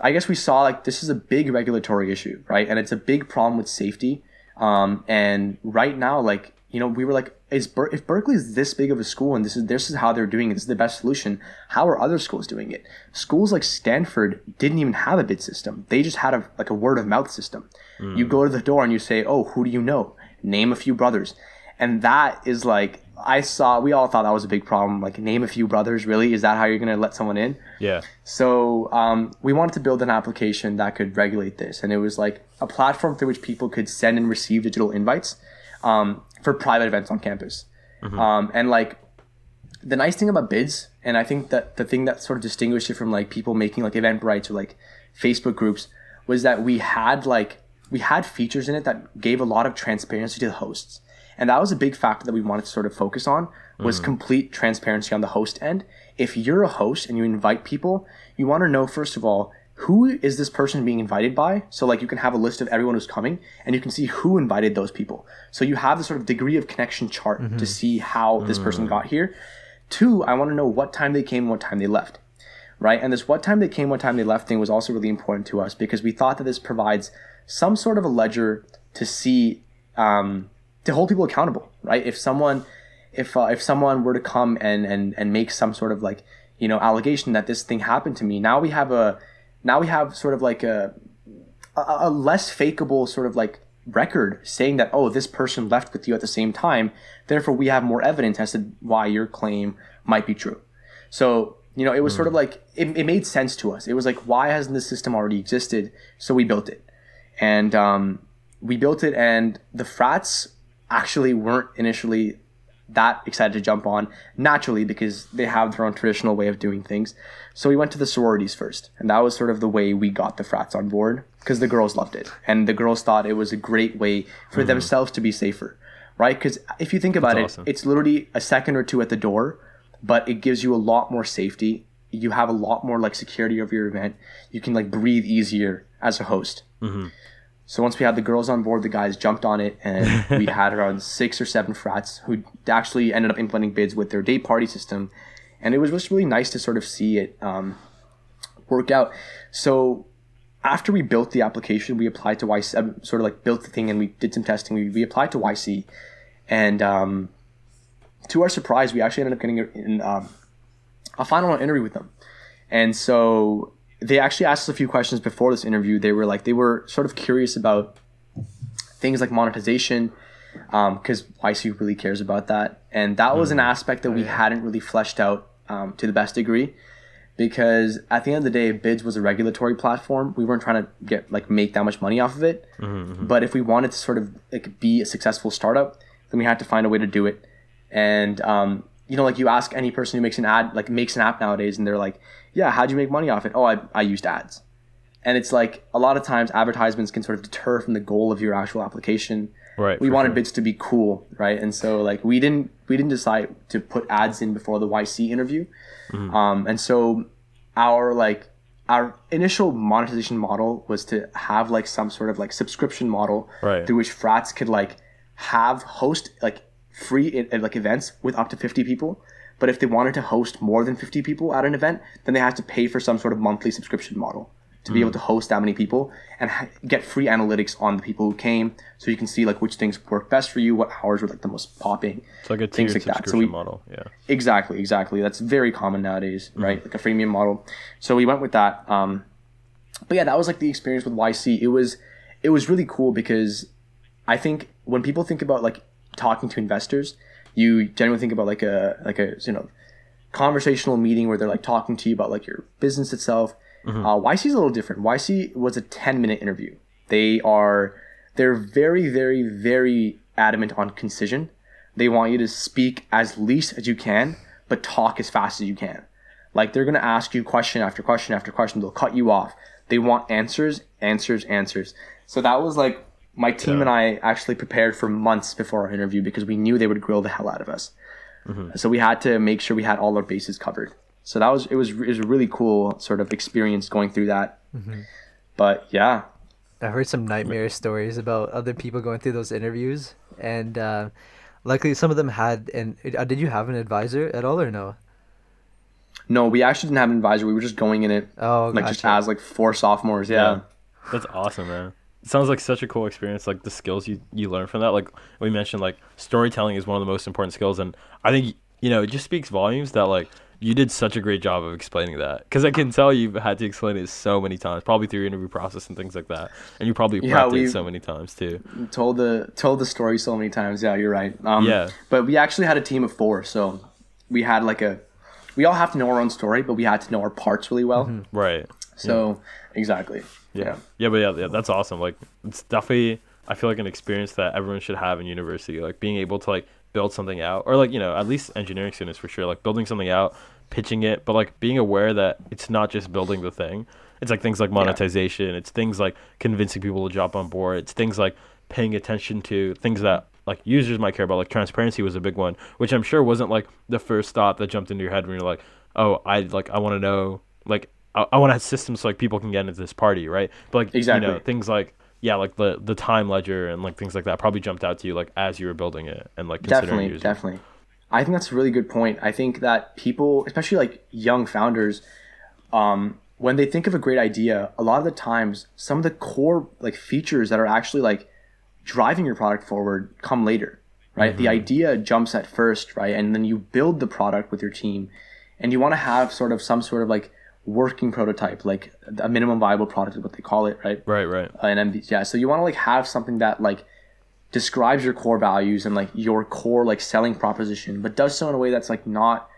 I guess we saw like this is a big regulatory issue, right? And it's a big problem with safety. Um, and right now, like you know, we were like, is Ber- if Berkeley is this big of a school and this is this is how they're doing it, this is the best solution. How are other schools doing it? Schools like Stanford didn't even have a bid system. They just had a like a word of mouth system. You go to the door and you say, "Oh, who do you know? Name a few brothers," and that is like I saw. We all thought that was a big problem. Like, name a few brothers. Really, is that how you're gonna let someone in? Yeah. So um, we wanted to build an application that could regulate this, and it was like a platform through which people could send and receive digital invites um, for private events on campus. Um, and like the nice thing about bids, and I think that the thing that sort of distinguished it from like people making like Eventbrite or like Facebook groups was that we had like we had features in it that gave a lot of transparency to the hosts. And that was a big factor that we wanted to sort of focus on was complete transparency on the host end. If you're a host and you invite people, you want to know first of all who is this person being invited by? So like you can have a list of everyone who's coming and you can see who invited those people. So you have the sort of degree of connection chart to see how this person got here. Two, I want to know what time they came, what time they left. Right? And this what time they came, what time they left thing was also really important to us because we thought that this provides some sort of a ledger to see um, to hold people accountable, right? If someone if uh, if someone were to come and and and make some sort of like you know allegation that this thing happened to me, now we have a now we have sort of like a a, a less fakeable sort of like record saying that oh this person left with you at the same time. Therefore we have more evidence as to why your claim might be true. So you know it was sort of like it, it made sense to us. It was like why hasn't this system already existed? So we built it. And um, we built it and the frats actually weren't initially that excited to jump on naturally because they have their own traditional way of doing things. So we went to the sororities first, and that was sort of the way we got the frats on board because the girls loved it, and the girls thought it was a great way for mm-hmm. themselves to be safer, right? Because if you think about That's it, awesome. it's literally a second or two at the door, but it gives you a lot more safety. You have a lot more like security over your event. You can like breathe easier as a host. Mm-hmm. So once we had the girls on board, the guys jumped on it, and (laughs) we had around six or seven frats who actually ended up implementing bids with their day party system, and it was just really nice to sort of see it um, work out. So after we built the application, we applied to YC, um, sort of like built the thing, and we did some testing. We, we applied to YC, and um, to our surprise, we actually ended up getting a, in, um, a final interview with them. And so they actually asked us a few questions before this interview. They were like, they were sort of curious about things like monetization, because YC really cares about that. And that was an aspect that we hadn't really fleshed out um, to the best degree because at the end of the day, Bids was a regulatory platform. We weren't trying to get like make that much money off of it. Mm-hmm, But if we wanted to sort of like be a successful startup, then we had to find a way to do it. And um, you know, like you ask any person who makes an ad, like makes an app nowadays, and they're like, "Yeah, how'd you make money off it?" Oh, I I used ads. And it's like a lot of times advertisements can sort of deter from the goal of your actual application. Right. We wanted sure. bids to be cool, right? And so like we didn't we didn't decide to put ads in before the YC interview. Mm-hmm. Um, and so our like our initial monetization model was to have like some sort of like subscription model Right. through which frats could like have host like free like events with up to 50 people but if they wanted to host more than 50 people at an event then they had to pay for some sort of monthly subscription model to be able to host that many people and ha- get free analytics on the people who came so you can see like which things work best for you what hours were like the most popping It's like a things like that. So we- model. Yeah. Exactly, exactly. That's very common nowadays, right? Like a freemium model. So we went with that. Um, but yeah, that was like the experience with YC. It was it was really cool because I think when people think about like talking to investors, you generally think about like a like a you know conversational meeting where they're like talking to you about like your business itself. Uh, YC is a little different. YC was a ten minute interview. They are they're very very very adamant on concision. They want you to speak as least as you can, but talk as fast as you can. Like they're gonna ask you question after question after question. They'll cut you off. They want answers, answers, answers. So that was like my team Yeah. and I actually prepared for months before our interview because we knew they would grill the hell out of us. So we had to make sure we had all our bases covered. So that was it was it was a really cool sort of experience going through that. But yeah, I heard some nightmare stories about other people going through those interviews, and uh, luckily some of them had. And uh, did you have an advisor at all or no? no, we actually didn't have an advisor. We were just going in it Oh, like just gotcha. as like four sophomores. Yeah. That's awesome, man. It sounds like such a cool experience. Like the skills you you learn from that. Like we mentioned, like storytelling is one of the most important skills, and I think you know it just speaks volumes that like you did such a great job of explaining that. Because I can tell you've had to explain it so many times, probably through your interview process and things like that, and you probably Yeah, it so many times too. told the told the story so many times. Yeah, you're right. Um, Yeah. But we actually had a team of four, so we had like a. We all have to know our own story, but we had to know our parts really well. Right. So exactly. Yeah. Yeah. yeah. but yeah, yeah, that's awesome. Like it's definitely I feel like an experience that everyone should have in university. Like being able to like build something out or like, you know, at least engineering students for sure, like building something out, pitching it, but like being aware that it's not just building the thing. It's like things like monetization, it's things like convincing people to jump on board, it's things like paying attention to things that like users might care about. Like transparency was a big one, which I'm sure wasn't like the first thought that jumped into your head when you're like, Oh, I like I wanna know like I, I want to have systems so like people can get into this party, right? But like exactly. you know things like yeah, like the the time ledger and like things like that probably jumped out to you like as you were building it and like considering Definitely, users. definitely. I think that's a really good point. I think that people, especially like young founders, um, when they think of a great idea, a lot of the times some of the core like features that are actually like driving your product forward come later, right? The idea jumps at first, right? And then you build the product with your team and you want to have sort of some sort of like working prototype, like a minimum viable product is what they call it, right? Right, right. Uh, an MVP. Yeah. So you want to like have something that like describes your core values and like your core like selling proposition, but does so in a way that's like not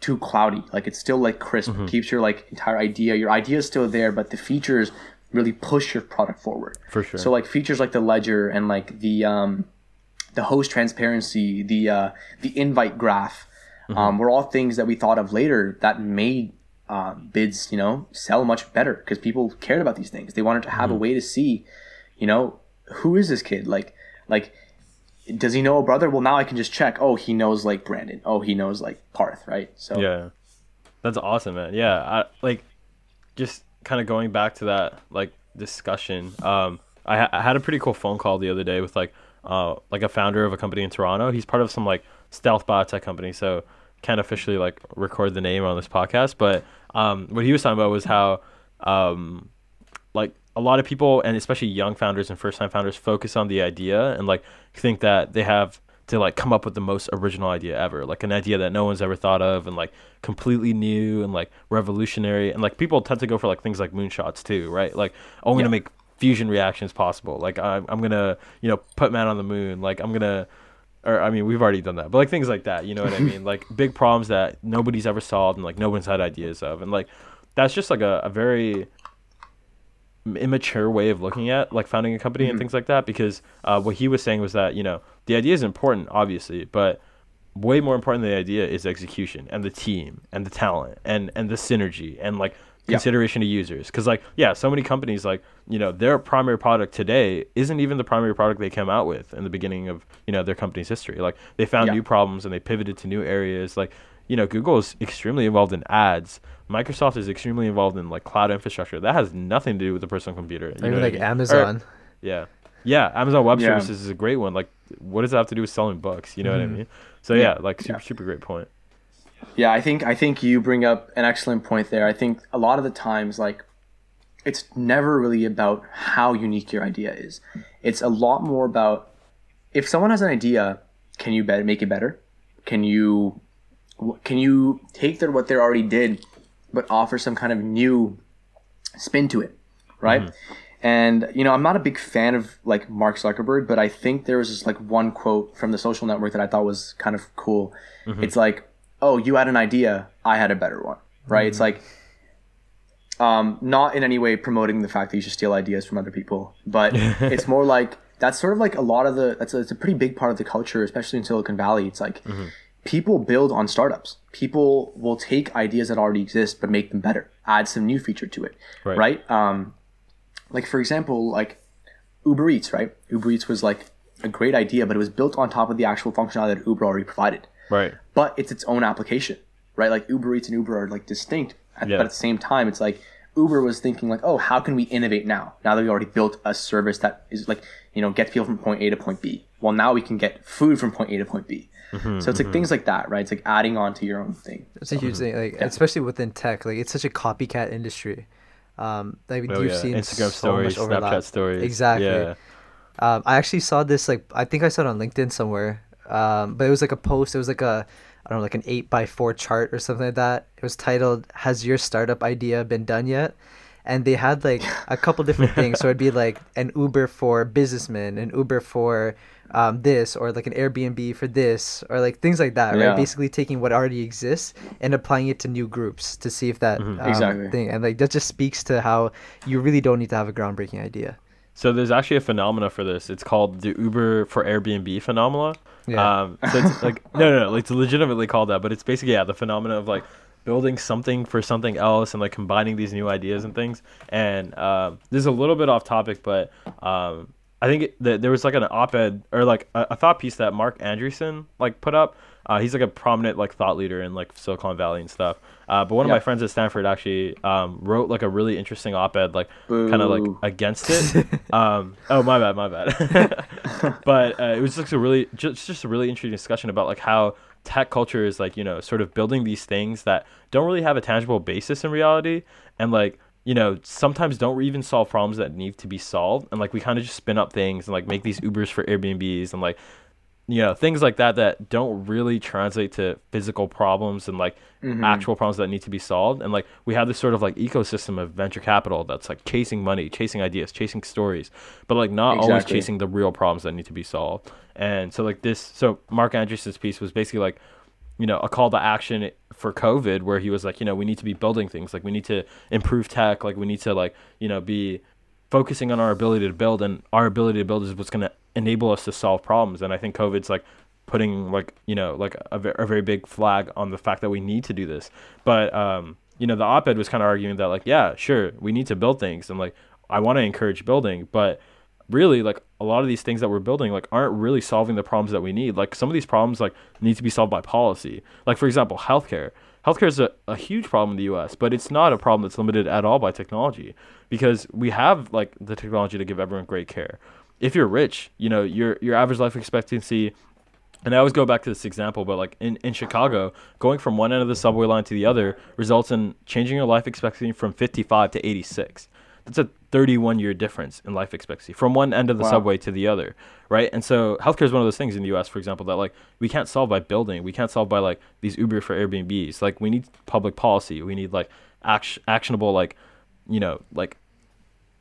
too cloudy. Like it's still like crisp. Keeps your like entire idea. Your idea is still there, but the features really push your product forward. For sure. So like features like the ledger and like the um, the host transparency, the uh, the invite graph, um, were all things that we thought of later that made uh, bids, you know, sell much better because people cared about these things. They wanted to have a way to see, you know, who is this kid? Like, like, does he know a brother? Well, now I can just check. Oh, he knows like Brandon. Oh, he knows like Parth, right? So Yeah. That's awesome, man. Yeah, I like just kind of going back to that like discussion. Um I, ha- I had a pretty cool phone call the other day with like uh like a founder of a company in Toronto. He's part of some like stealth biotech company, so can't officially like record the name on this podcast, but um what he was talking about was how um like a lot of people and especially young founders and first time founders focus on the idea and like think that they have to like come up with the most original idea ever like an idea that no one's ever thought of and like completely new and like revolutionary. And like people tend to go for like things like moonshots too right? Like oh, i'm gonna make fusion reactions possible. Like I'm, I'm gonna you know put man on the moon. Like i'm gonna or I mean, we've already done that, but like things like that, you know what I mean? Like (laughs) big problems that nobody's ever solved and like no one's had ideas of, and like that's just like a, a very immature way of looking at like founding a company mm-hmm. and things like that. Because uh, what he was saying was that you know the idea is important, obviously, but way more important than the idea is execution and the team and the talent and and the synergy and like consideration yeah. to users. Because like yeah so many companies like you know their primary product today isn't even the primary product they came out with in the beginning of you know their company's history. Like they found yeah. new problems and they pivoted to new areas. Like you know google is extremely involved in ads. Microsoft is extremely involved in like cloud infrastructure. That has nothing to do with the personal computer. You even like I mean? amazon. Or, yeah. Yeah amazon web yeah. services is a great one. Like what does that have to do with selling books? You know mm. what i mm-hmm. mean? So yeah, yeah like super super great point yeah, I think I think you bring up an excellent point there. I think a lot of the times like it's never really about how unique your idea is. It's a lot more about if someone has an idea, can you better make it better? Can you can you take their what they already did but offer some kind of new spin to it, right? Mm-hmm. And you know, I'm not a big fan of like Mark Zuckerberg, but I think there was just like one quote from the social network that I thought was kind of cool. Mm-hmm. It's like oh, you had an idea, I had a better one, right? Mm-hmm. It's like um, not in any way promoting the fact that you should steal ideas from other people, but (laughs) it's more like that's sort of like a lot of the that's a, it's a pretty big part of the culture, especially in Silicon Valley. It's like mm-hmm. people build on startups. People will take ideas that already exist but make them better, add some new feature to it, right? right? Um, like for example, like Uber Eats, right? Uber Eats was like a great idea, but it was built on top of the actual functionality that Uber already provided. Right. But it's its own application, right? Like Uber Eats and Uber are like distinct, at, yeah. but at the same time, it's like Uber was thinking like, oh, how can we innovate now? Now that we already built a service that is like, you know, gets people from point A to point B. Well, now we can get food from point A to point B. Mm-hmm, so it's like mm-hmm. things like that, right? It's like adding on to your own thing. It's a huge thing, like yeah. especially within tech. Like it's such a copycat industry. Um, like oh, you've yeah. seen Instagram so stories, Snapchat stories, exactly. Yeah. Um, I actually saw this like I think I saw it on LinkedIn somewhere um, but it was like a post. It was like a I don't know, like an eight by four chart or something like that. It was titled "Has your startup idea been done yet?" And they had like a couple different (laughs) things. So it'd be like an Uber for businessmen, an Uber for um, this, or like an Airbnb for this, or like things like that. Yeah. Right? Basically taking what already exists and applying it to new groups to see if that mm-hmm. um, exactly thing. And like that just speaks to how you really don't need to have a groundbreaking idea. So there's actually a phenomena for this. It's called the Uber for Airbnb phenomena. Yeah. Um, so it's like (laughs) no, no, no, like it's legitimately called that, but it's basically yeah the phenomena of like building something for something else and like combining these new ideas and things. And um, this is a little bit off topic, but um, I think it, there was like an op-ed or like a, a, thought piece that Marc Andreessen like put up. Uh, he's like a prominent like thought leader in like Silicon Valley and stuff. Uh, but one of my friends at Stanford actually um, wrote like a really interesting op-ed, like kind of like against it. (laughs) um, oh my bad, my bad. (laughs) (laughs) but uh, it was just a really just just a really interesting discussion about like how tech culture is like you know sort of building these things that don't really have a tangible basis in reality, and like you know sometimes don't even solve problems that need to be solved, and like we kind of just spin up things and like make these Ubers for Airbnbs and like you know things like that that don't really translate to physical problems and like mm-hmm. actual problems that need to be solved. And like we have this sort of like ecosystem of venture capital that's like chasing money chasing ideas chasing stories but like not exactly. always chasing the real problems that need to be solved. And so like this so marc andreessen's piece was basically like you know a call to action for covid where he was like you know we need to be building things. Like we need to improve tech. Like we need to like you know be focusing on our ability to build. And our ability to build is what's going to enable us to solve problems. And i think covid's like putting like you know like a, a very big flag on the fact that we need to do this. But um you know the op-ed was kind of arguing that like yeah sure we need to build things. And like i want to encourage building but really like a lot of these things that we're building like aren't really solving the problems that we need. Like some of these problems like need to be solved by policy. Like for example healthcare. Healthcare is a, a huge problem in the us but it's not a problem that's limited at all by technology because we have like the technology to give everyone great care if you're rich, you know, your your average life expectancy and I always go back to this example, but like in, in Chicago, going from one end of the subway line to the other results in changing your life expectancy from 55 to 86. That's a 31 year difference in life expectancy from one end of the wow. subway to the other, right? And so healthcare is one of those things in the US, for example, that like we can't solve by building. We can't solve by like these Uber for Airbnbs. Like we need public policy. We need like act- actionable, like, you know, like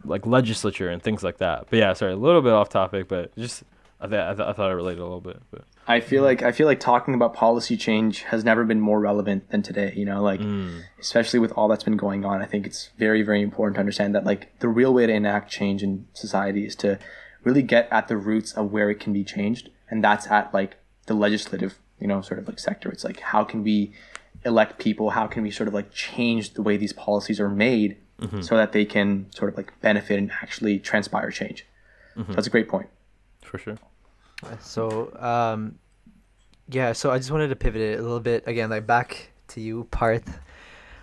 like legislature and things like that. But yeah, sorry, a little bit off topic, but just I, th- I, th- I thought I related a little bit. But. I feel like I feel like talking about policy change has never been more relevant than today. You know, like mm. especially with all that's been going on, I think it's very very important to understand that like the real way to enact change in society is to really get at the roots of where it can be changed, and that's at like the legislative, you know, sort of like sector. It's like how can we elect people? How can we sort of like change the way these policies are made so that they can sort of like benefit and actually transpire change? So that's a great point. For sure. So, um, yeah, so I just wanted to pivot it a little bit again, like back to you, Parth,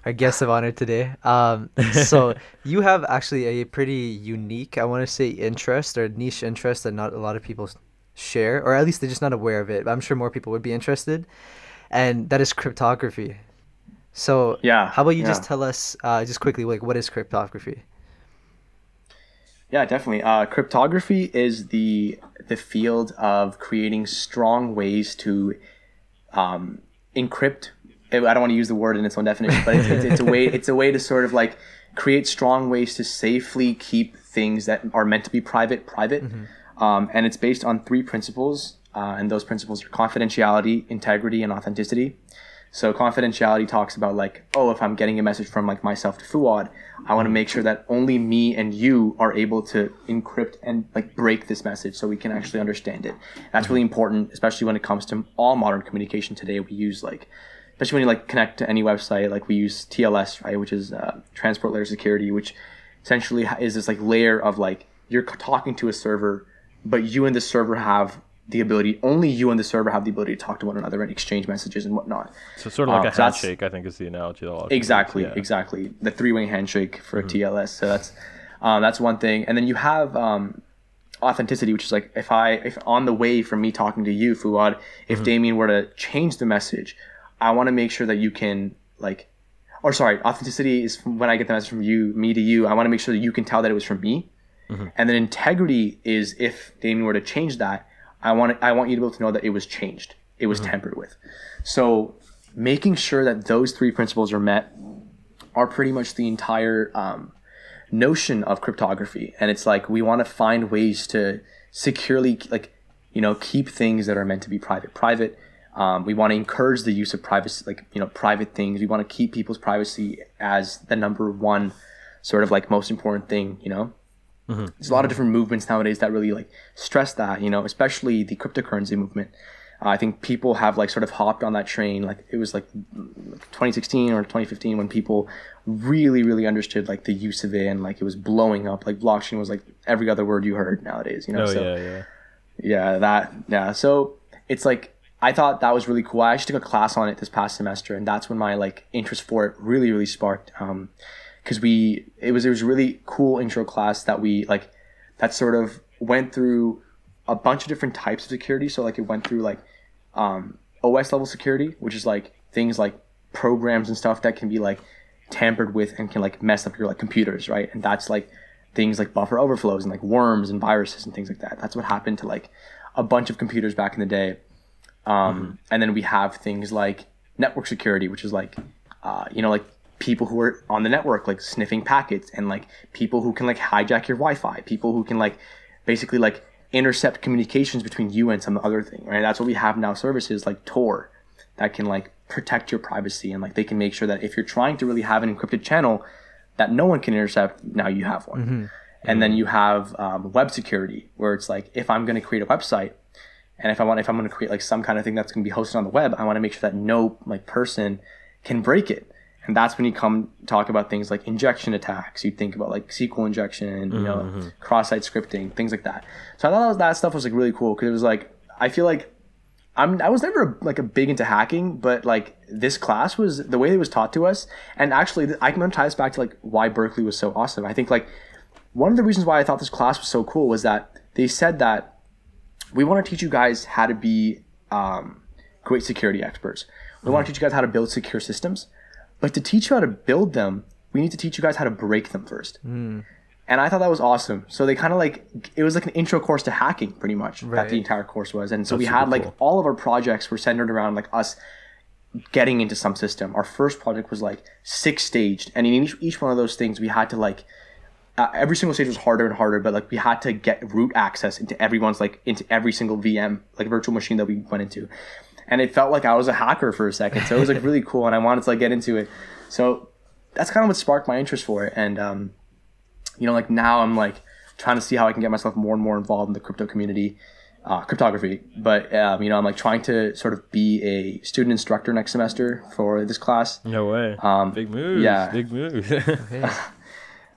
our guest of honor today. Um, (laughs) so you have actually a pretty unique, I want to say, interest or niche interest that not a lot of people share, or at least they're just not aware of it. I'm sure more people would be interested, and that is cryptography. So, Yeah, how about you just tell us, uh, just quickly, like, what is cryptography? Yeah, definitely. Uh, cryptography is the the field of creating strong ways to um, encrypt. I don't want to use the word in its own definition, but it's, it's, it's a way. It's a way to sort of like create strong ways to safely keep things that are meant to be private private. Um, and it's based on three principles, uh, and those principles are confidentiality, integrity, and authenticity. So confidentiality talks about like, oh, if I'm getting a message from like myself to Fuad, I want to make sure that only me and you are able to encrypt and like break this message so we can actually understand it. That's really important, especially when it comes to all modern communication today. We use like, especially when you like connect to any website, like we use TLS, right, which is uh, transport layer security, which essentially is this like layer of like you're talking to a server, but you and the server have the ability, only you and the server have the ability to talk to one another and exchange messages and whatnot. So sort of like Uh, a so handshake, I think, is the analogy. That of people use. Exactly, Yeah. exactly. The three-way handshake for TLS. So that's um, that's one thing, and then you have um, authenticity, which is like if I if on the way from me talking to you, Fuad, if Damien were to change the message, I want to make sure that you can like, or sorry, authenticity is from when I get the message from you, me to you. I want to make sure that you can tell that it was from me, and then integrity is if Damien were to change that, I want I want you to be able to know that it was changed, it was tampered with. So making sure that those three principles are met are pretty much the entire um, notion of cryptography. And it's like we want to find ways to securely like you know keep things that are meant to be private private. Um, we want to encourage the use of privacy like you know private things. We want to keep people's privacy as the number one sort of like most important thing you know there's a lot of different movements nowadays that really like stress that you know especially the cryptocurrency movement. Uh, i think people have like sort of hopped on that train like it was like 2016 or 2015 when people really really understood like the use of it and like it was blowing up. Like blockchain was like every other word you heard nowadays you know Oh so yeah, yeah. yeah that yeah so it's like i thought that was really cool. I actually took a class on it this past semester and that's when my like interest for it really really sparked. Um because we it was it was a really cool intro class that we like that sort of went through a bunch of different types of security. So like it went through like um os level security which is like things like programs and stuff that can be like tampered with and can like mess up your like computers right? And that's like things like buffer overflows and like worms and viruses and things like that. That's what happened to like a bunch of computers back in the day. Um, and then we have things like network security which is like uh, you know like people who are on the network like sniffing packets and like people who can like hijack your wi-fi people who can like basically like intercept communications between you and some other thing right? That's what we have now services like tor that can like protect your privacy and like they can make sure that if you're trying to really have an encrypted channel that no one can intercept now you have one. And then you have um, web security where it's like if i'm going to create a website and if i want if i'm going to create like some kind of thing that's going to be hosted on the web i want to make sure that no like person can break it and that's when you come talk about things like injection attacks. You think about like sql injection you know cross-site scripting things like that. So i thought that was, that stuff was like really cool because it was like i feel like I'm I was never like a big into hacking, but like this class was the way it was taught to us, and actually I can tie this back to like why Berkeley was so awesome. I think like one of the reasons why I thought this class was so cool was that they said that we want to teach you guys how to be um, great security experts. We want to teach you guys how to build secure systems, but to teach you how to build them, we need to teach you guys how to break them first. And I thought that was awesome. So they kind of like it was like an intro course to hacking, pretty much. Right. That the entire course was, and so we had like cool. all of our projects were centered around like us getting into some system. Our first project was like six staged, and in each, each one of those things, we had to like uh, every single stage was harder and harder, but like we had to get root access into everyone's like into every single VM like virtual machine that we went into, and it felt like I was a hacker for a second. So it was like (laughs) really cool, and I wanted to like get into it. So that's kind of what sparked my interest for it, and um, you know, like now I'm like trying to see how I can get myself more and more involved in the crypto community uh, cryptography. But um, you know, I'm like trying to sort of be a student instructor next semester for this class. No way. Um, big move. yeah. Big move. (laughs) Okay.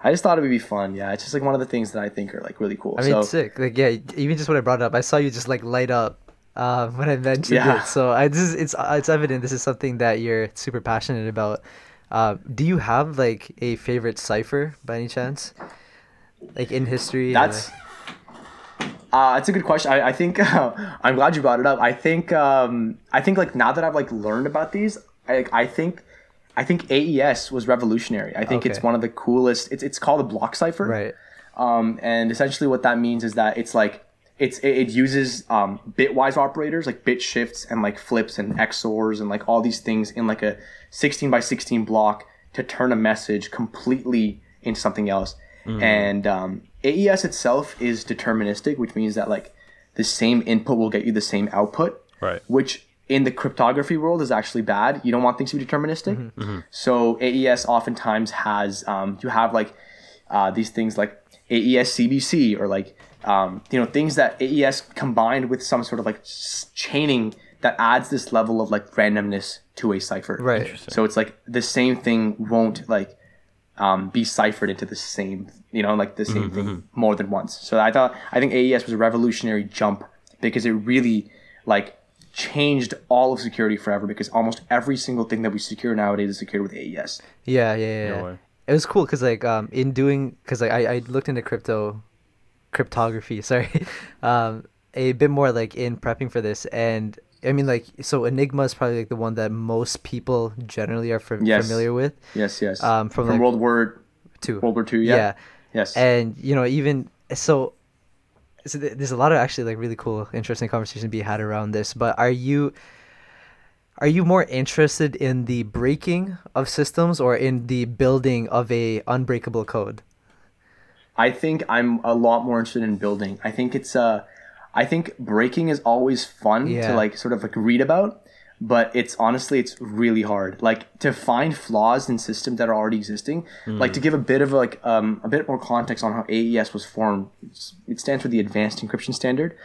I just thought it would be fun. Yeah, it's just like one of the things that I think are like really cool. I mean, so sick. Like, yeah, even just when I brought it up, I saw you just like light up uh, when I mentioned Yeah. it. So I this is it's uh, it's evident this is something that you're super passionate about. Uh, do you have like a favorite cipher by any chance? Like in history? or- that's uh, that's a good question. I, I think uh, (laughs) I'm glad you brought it up. I think um, I think like now that I've like learned about these, I I think I think AES was revolutionary. I think it's one of the coolest. It's it's called a block cipher. right. Um, and essentially what that means is that it's like it's it, it uses um, bitwise operators like bit shifts and like flips and XORs and like all these things in like a 16 by 16 block to turn a message completely into something else. And um, AES itself is deterministic, which means that like the same input will get you the same output right. which in the cryptography world is actually bad. You don't want things to be deterministic. So AES oftentimes has um, you have like uh, these things like AES CBC or like um, you know things that AES combined with some sort of like chaining that adds this level of like randomness to a cipher. Right. So it's like the same thing won't like um, be ciphered into the same, you know, like the same thing more than once. So I thought I think AES was a revolutionary jump because it really like changed all of security forever because almost every single thing that we secure nowadays is secured with AES. Yeah, yeah, yeah. No way. It was cool because like um in doing because like I, I looked into crypto cryptography (laughs) sorry um a bit more like in prepping for this and I mean like so Enigma is probably like the one that most people generally are fam- Yes. familiar with Yes, yes. Um, from, from like- World War Two. World War Two. Yeah. Yes. and you know even so so th- there's a lot of actually like really cool interesting conversation to be had around this but are you are you more interested in the breaking of systems or in the building of a unbreakable code I think I'm a lot more interested in building. I think it's uh I think breaking is always fun Yeah. to like sort of like read about, but it's honestly it's really hard. Like to find flaws in systems that are already existing. Like to give a bit of like um a bit more context on how AES was formed. It's, it stands for the Advanced Encryption Standard,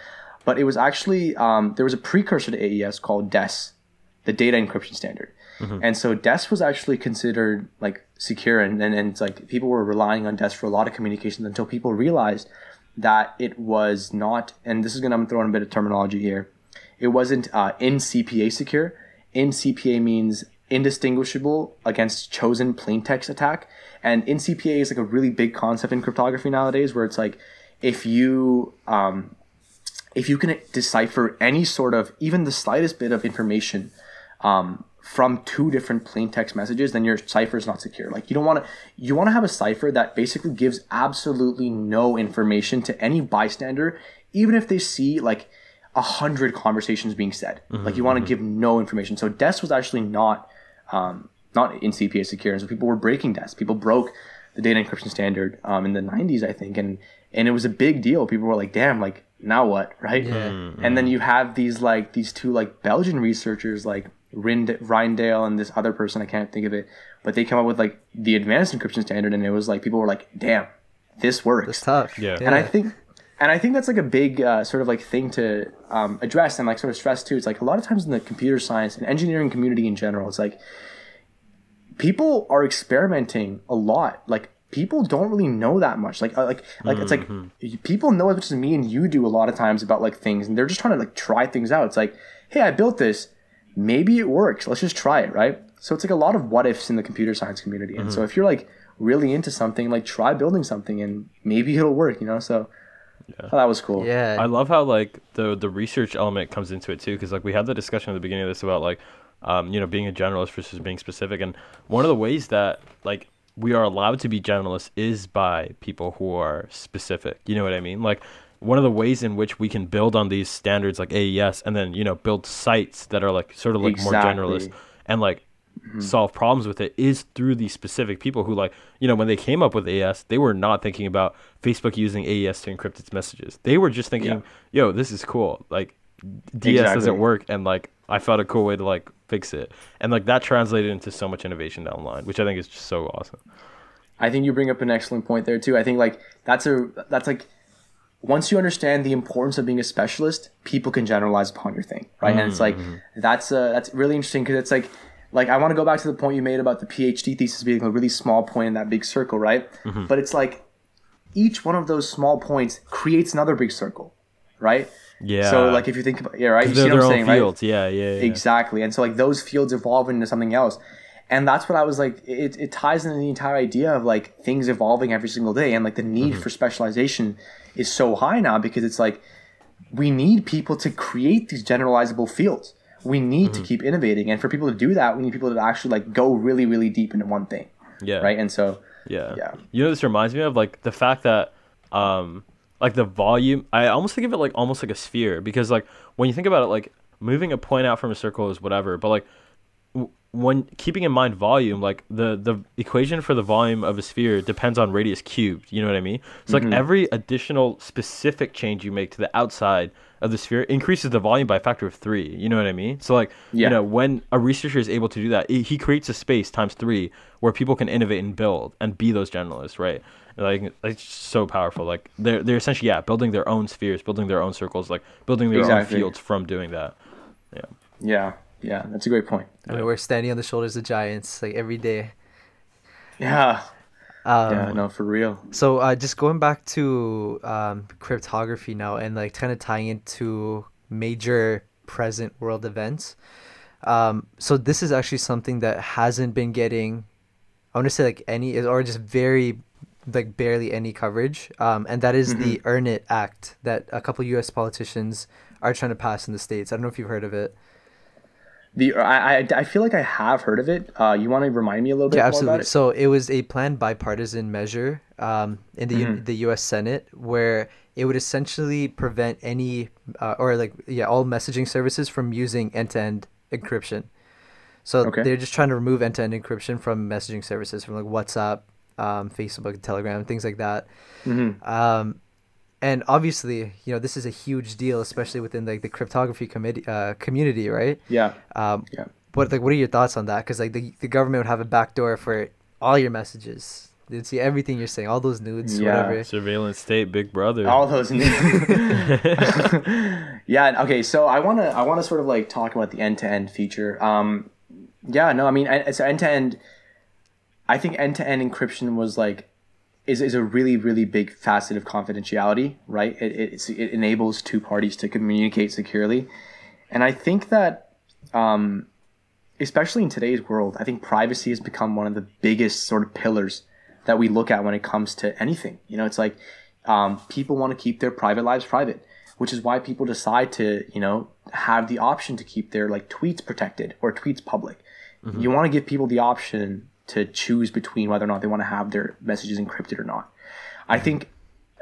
but it was actually um there was a precursor to AES called DES, the Data Encryption Standard. And so DES was actually considered like secure and, and, and it's like people were relying on DES for a lot of communications until people realized that it was not, and this is gonna throw in a bit of terminology here. It wasn't uh, IND-CPA secure. IND-CPA means indistinguishable against chosen plain text attack. And IND-CPA is like a really big concept in cryptography nowadays where it's like if you um, if you can decipher any sort of even the slightest bit of information um, from two different plain text messages, then your cipher is not secure. Like you don't want to you want to have a cipher that basically gives absolutely no information to any bystander, even if they see like a hundred conversations being said. Like you want to give no information. So DES was actually not um, not IND-CPA secure, and so people were breaking DES. People broke the data encryption standard um, in the 90s, I think, and and it was a big deal. People were like, "Damn, like now what?" Right? Yeah. And then you have these like these two like Belgian researchers like Rind- Rijndael and this other person I can't think of it, but they come up with like the advanced encryption standard, and it was like people were like, "Damn, this works." It's tough. Yeah. And I think, and I think that's like a big uh, sort of like thing to um, address and like sort of stress too. It's like a lot of times in the computer science and engineering community in general, it's like people are experimenting a lot. Like people don't really know that much. Like uh, like like it's like people know as much as me and you do a lot of times about like things, and they're just trying to like try things out. It's like, hey, I built this. Maybe it works. Let's just try it, right? So it's like a lot of what ifs in the computer science community. And so if you're like really into something, like try building something, and maybe it'll work. You know, so. Oh, that was cool. yeah. I love how like the the research element comes into it too, because like we had the discussion at the beginning of this about like, um, you know, being a generalist versus being specific, and one of the ways that like we are allowed to be generalists is by people who are specific. You know what I mean? Like one of the ways in which we can build on these standards like AES, and then you know build sites that are like sort of like more generalist, and like mm-hmm. solve problems with it is through these specific people who like you know when they came up with AES they were not thinking about Facebook using AES to encrypt its messages. They were just thinking yo this is cool. Like DES Exactly. doesn't work and like I found a cool way to like fix it. And like that translated into so much innovation down the line which I think is just so awesome. I think you bring up an excellent point there too. I think like that's a that's like once you understand the importance of being a specialist, people can generalize upon your thing, right? And it's like that's uh, that's really interesting because it's like like I want to go back to the point you made about the PhD thesis being a really small point in that big circle, right? But it's like each one of those small points creates another big circle, right? yeah So like if you think about yeah, right, you see what I'm saying, right? fields yeah yeah, yeah. Exactly. And so like those fields evolve into something else. And that's what I was like it, it ties into the entire idea of like things evolving every single day and like the need Mm-hmm. for specialization is so high now because it's like we need people to create these generalizable fields. We need Mm-hmm. to keep innovating and for people to do that we need people to actually like go really really deep into one thing, yeah right? And so Yeah. Yeah. You know, this reminds me of like the fact that, um, like the volume. I almost think of it like almost like a sphere because like when you think about it, like moving a point out from a circle is whatever, but like when keeping in mind volume, like the the equation for the volume of a sphere depends on radius cubed. You know what I mean? So Mm-hmm. like every additional specific change you make to the outside of the sphere increases the volume by a factor of three. You know what I mean? So like Yeah. you know when a researcher is able to do that, he creates a space times three where people can innovate and build and be those generalists, right? Like it's so powerful. Like they're they're essentially yeah building their own spheres, building their own circles, like building their Exactly. own fields from doing that. Yeah. yeah, yeah, that's a great point. I mean, we're standing on the shoulders of giants like every day. Yeah. Um, yeah, no, for real. So uh, just going back to um, cryptography now and like kind of tying into major present world events. Um, so this is actually something that hasn't been getting, I want to say like any or just very like barely any coverage. Um, and that is the Earn It Act that a couple U.S. politicians are trying to pass in the states. I don't know if you've heard of it. The I, I, I feel like I have heard of it. Uh, you want to remind me a little bit Yeah, more absolutely. about it? So it was a planned bipartisan measure um, in the the U.S. Senate where it would essentially prevent any uh, or like yeah all messaging services from using end-to-end encryption. So Okay. they're just trying to remove end-to-end encryption from messaging services from like WhatsApp, um, Facebook, Telegram, things like that. Mm-hmm. Um, and obviously, you know, this is a huge deal, especially within like the cryptography committee uh, community, right? Yeah. Um, Yeah. What like what are your thoughts on that? Because like the, the government would have a backdoor for all your messages. They'd see everything you're saying, all those nudes, Yeah. whatever. Surveillance state, Big Brother. all those nudes. (laughs) (laughs) yeah okay so i want to i want to sort of like talk about the end-to-end feature um yeah no i mean en- it's end-to-end i think end-to-end encryption was like is, is a really really big facet of confidentiality right? It, it, it enables two parties to communicate securely. And i think that um especially in today's world i think privacy has become one of the biggest sort of pillars that we look at when it comes to anything. You know it's like um, people want to keep their private lives private which is why people decide to you know have the option to keep their like tweets protected or tweets public. You want to give people the option to choose between whether or not they want to have their messages encrypted or not. I think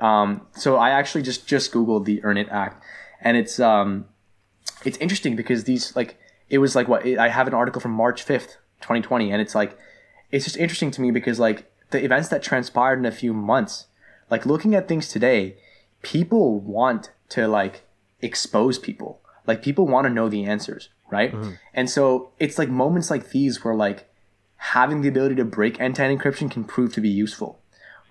um, so i actually just just googled the earn it act and it's um, it's interesting because these like it was like what I have an article from March 5th, 2020 and it's like it's just interesting to me because like the events that transpired in a few months like looking at things today people want to like expose people. Like people want to know the answers right? And so it's like moments like these where like having the ability to break end-to-end encryption can prove to be useful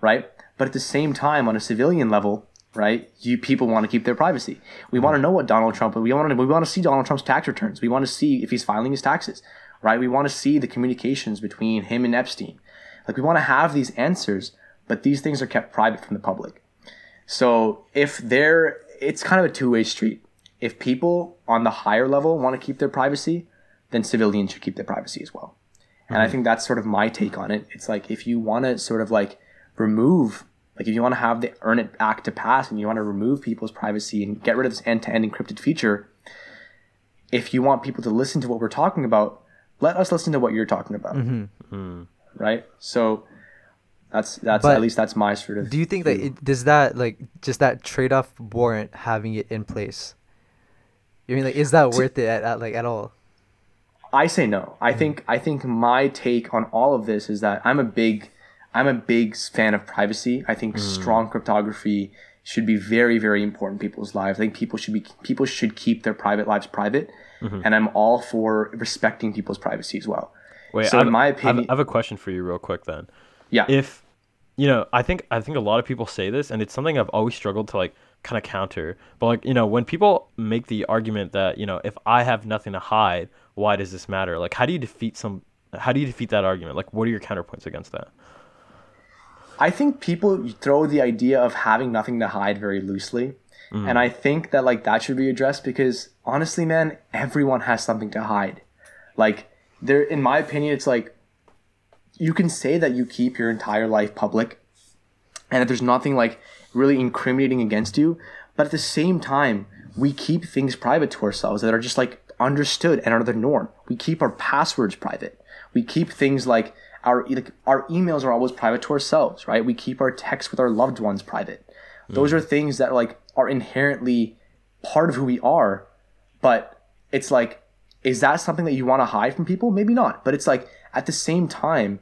right? But at the same time on a civilian level right you people want to keep their privacy. We mm-hmm. want to know what donald trump we want to we want to see donald trump's tax returns. We want to see if he's filing his taxes right? We want to see the communications between him and epstein. Like we want to have these answers but these things are kept private from the public. So if they're it's kind of a two-way street. If people on the higher level want to keep their privacy then civilians should keep their privacy as well and I hmm. think that's sort of my take on it. It's like if you want to sort of like remove, like if you want to have the Earn It Act to pass and you want to remove people's privacy and get rid of this end to end encrypted feature, if you want people to listen to what we're talking about, let us listen to what you're talking about. Mm-hmm. Hmm. Right? So that's that's But at least that's my sort of Do you think that it, does that like just that trade off warrant having it in place? You mean like is that worth it at, at like at all? I say no. I hmm. think I think my take on all of this is that I'm a big I'm a big fan of privacy. I think hmm. strong cryptography should be very very important in people's lives. I think people should be people should keep their private lives private, mm-hmm. and I'm all for respecting people's privacy as well. Wait, so in my opinion, I have a question for you, real quick. Then, yeah, if you know, I think I think a lot of people say this, and it's something I've always struggled to like kind of counter. But like you know, when people make the argument that you know, if I have nothing to hide, why does this matter? Like, how do you defeat some? How do you defeat that argument? Like, what are your counterpoints against that? I think people throw the idea of having nothing to hide very loosely. And mm. I think that like that should be addressed because honestly, man, everyone has something to hide. Like there in my opinion, it's like you can say that you keep your entire life public and that there's nothing like really incriminating against you, but at the same time, we keep things private to ourselves that are just like understood and are the norm. We keep our passwords private. We keep things like our like our emails are always private to ourselves, right? We keep our texts with our loved ones private. Those are things that like are inherently part of who we are, but it's like is that something that you want to hide from people? Maybe not, but it's like at the same time,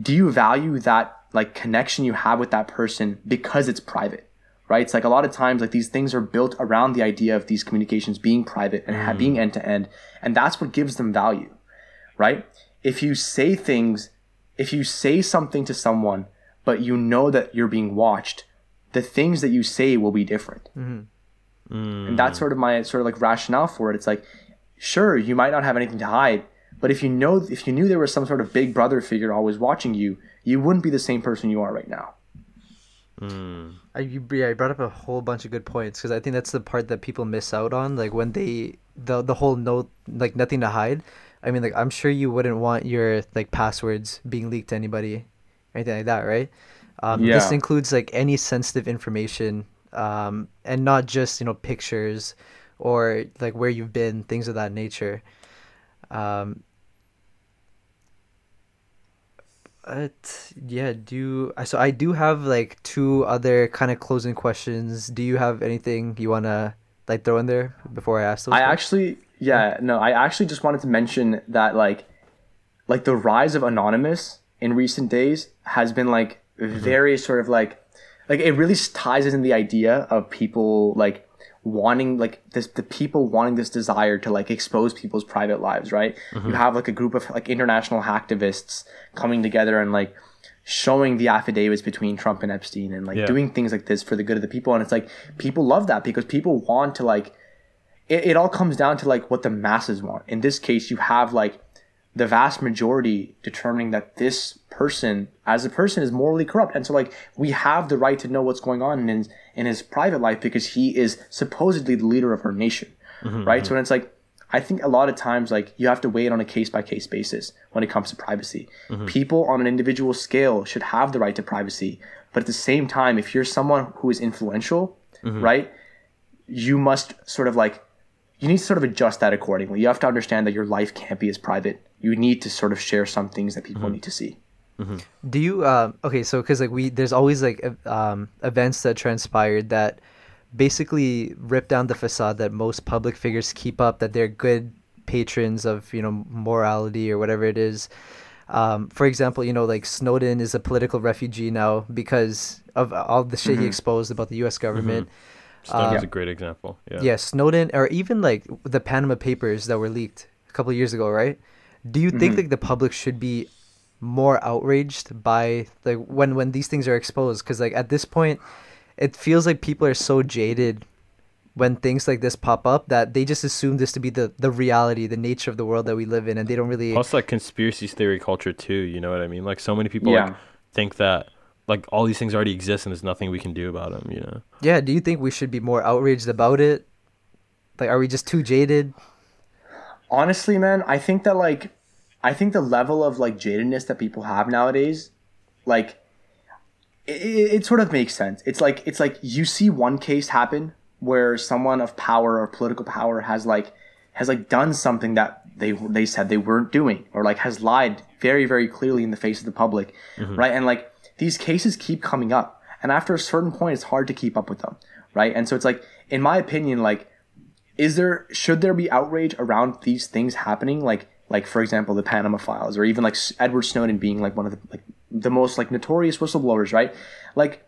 do you value that like connection you have with that person because it's private? Right? It's like a lot of times like these things are built around the idea of these communications being private and ha- being end to end, and that's what gives them value. Right? If you say things, if you say something to someone but you know that you're being watched, the things that you say will be different. mm-hmm And that's sort of my sort of like rationale for it. It's like, sure, you might not have anything to hide, but if you know, if you knew there was some sort of big brother figure always watching you, you wouldn't be the same person you are right now. I, you, yeah, you brought up a whole bunch of good points because I think that's the part that people miss out on. Like when they the the whole no like nothing to hide. I mean, like I'm sure you wouldn't want your like passwords being leaked to anybody, anything like that, right? Um, This includes like any sensitive information, um, and not just you know pictures or like where you've been, things of that nature. Um, but yeah, do I so I do have like two other kind of closing questions. Do you have anything you wanna like throw in there before I ask those? I questions? actually, yeah, no, I actually just wanted to mention that like, like the rise of anonymous in recent days has been like mm-hmm. very sort of like, like it really ties in the idea of people like wanting like this the people wanting this desire to like expose people's private lives right you mm-hmm. have like a group of like international hacktivists coming together and like showing the affidavits between Trump and Epstein and like Yeah. doing things like this for the good of the people and it's like people love that because people want to like it, it all comes down to like what the masses want. In this case, you have like the vast majority determining that this person, as a person, is morally corrupt, and so like we have the right to know what's going on in his, in his private life because he is supposedly the leader of our nation, mm-hmm, right? Mm-hmm. So it's like I think a lot of times like you have to weigh it on a case by case basis when it comes to privacy. Mm-hmm. People on an individual scale should have the right to privacy, but at the same time, if you're someone who is influential, right? you must sort of like you need to sort of adjust that accordingly. You have to understand that your life can't be as private. You need to sort of share some things that people need to see. Do you um okay, so cuz like we there's always like um events that transpired that basically rip down the facade that most public figures keep up that they're good patrons of, you know, morality or whatever it is. Um, for example, you know, like Snowden is a political refugee now because of all the shit he exposed about the US government. Snowden's Yeah. a great example. Yeah. Yeah, Snowden, or even like the Panama Papers that were leaked a couple of years ago, right? Do you think mm-hmm. like the public should be more outraged by like when when these things are exposed? Because like at this point, it feels like people are so jaded when things like this pop up that they just assume this to be the the reality, the nature of the world that we live in, and they don't really. Plus, like conspiracy theory culture too. You know what I mean? Like so many people Yeah. like think that like all these things already exist and there's nothing we can do about them. You know? Yeah, do you think we should be more outraged about it? Like, are we just too jaded? Honestly, man, I think that like I think the level of like jadedness that people have nowadays, like it, it, sort of makes sense. It's like it's like you see one case happen where someone of power or political power has like has like done something that they they said they weren't doing or like has lied very very clearly in the face of the public, mm-hmm. right? And like these cases keep coming up, and after a certain point, it's hard to keep up with them, right? And so it's like, in my opinion, like is there should there be outrage around these things happening like like for example the Panama Files or even like Edward Snowden being like one of the like the most like notorious whistleblowers, right? Like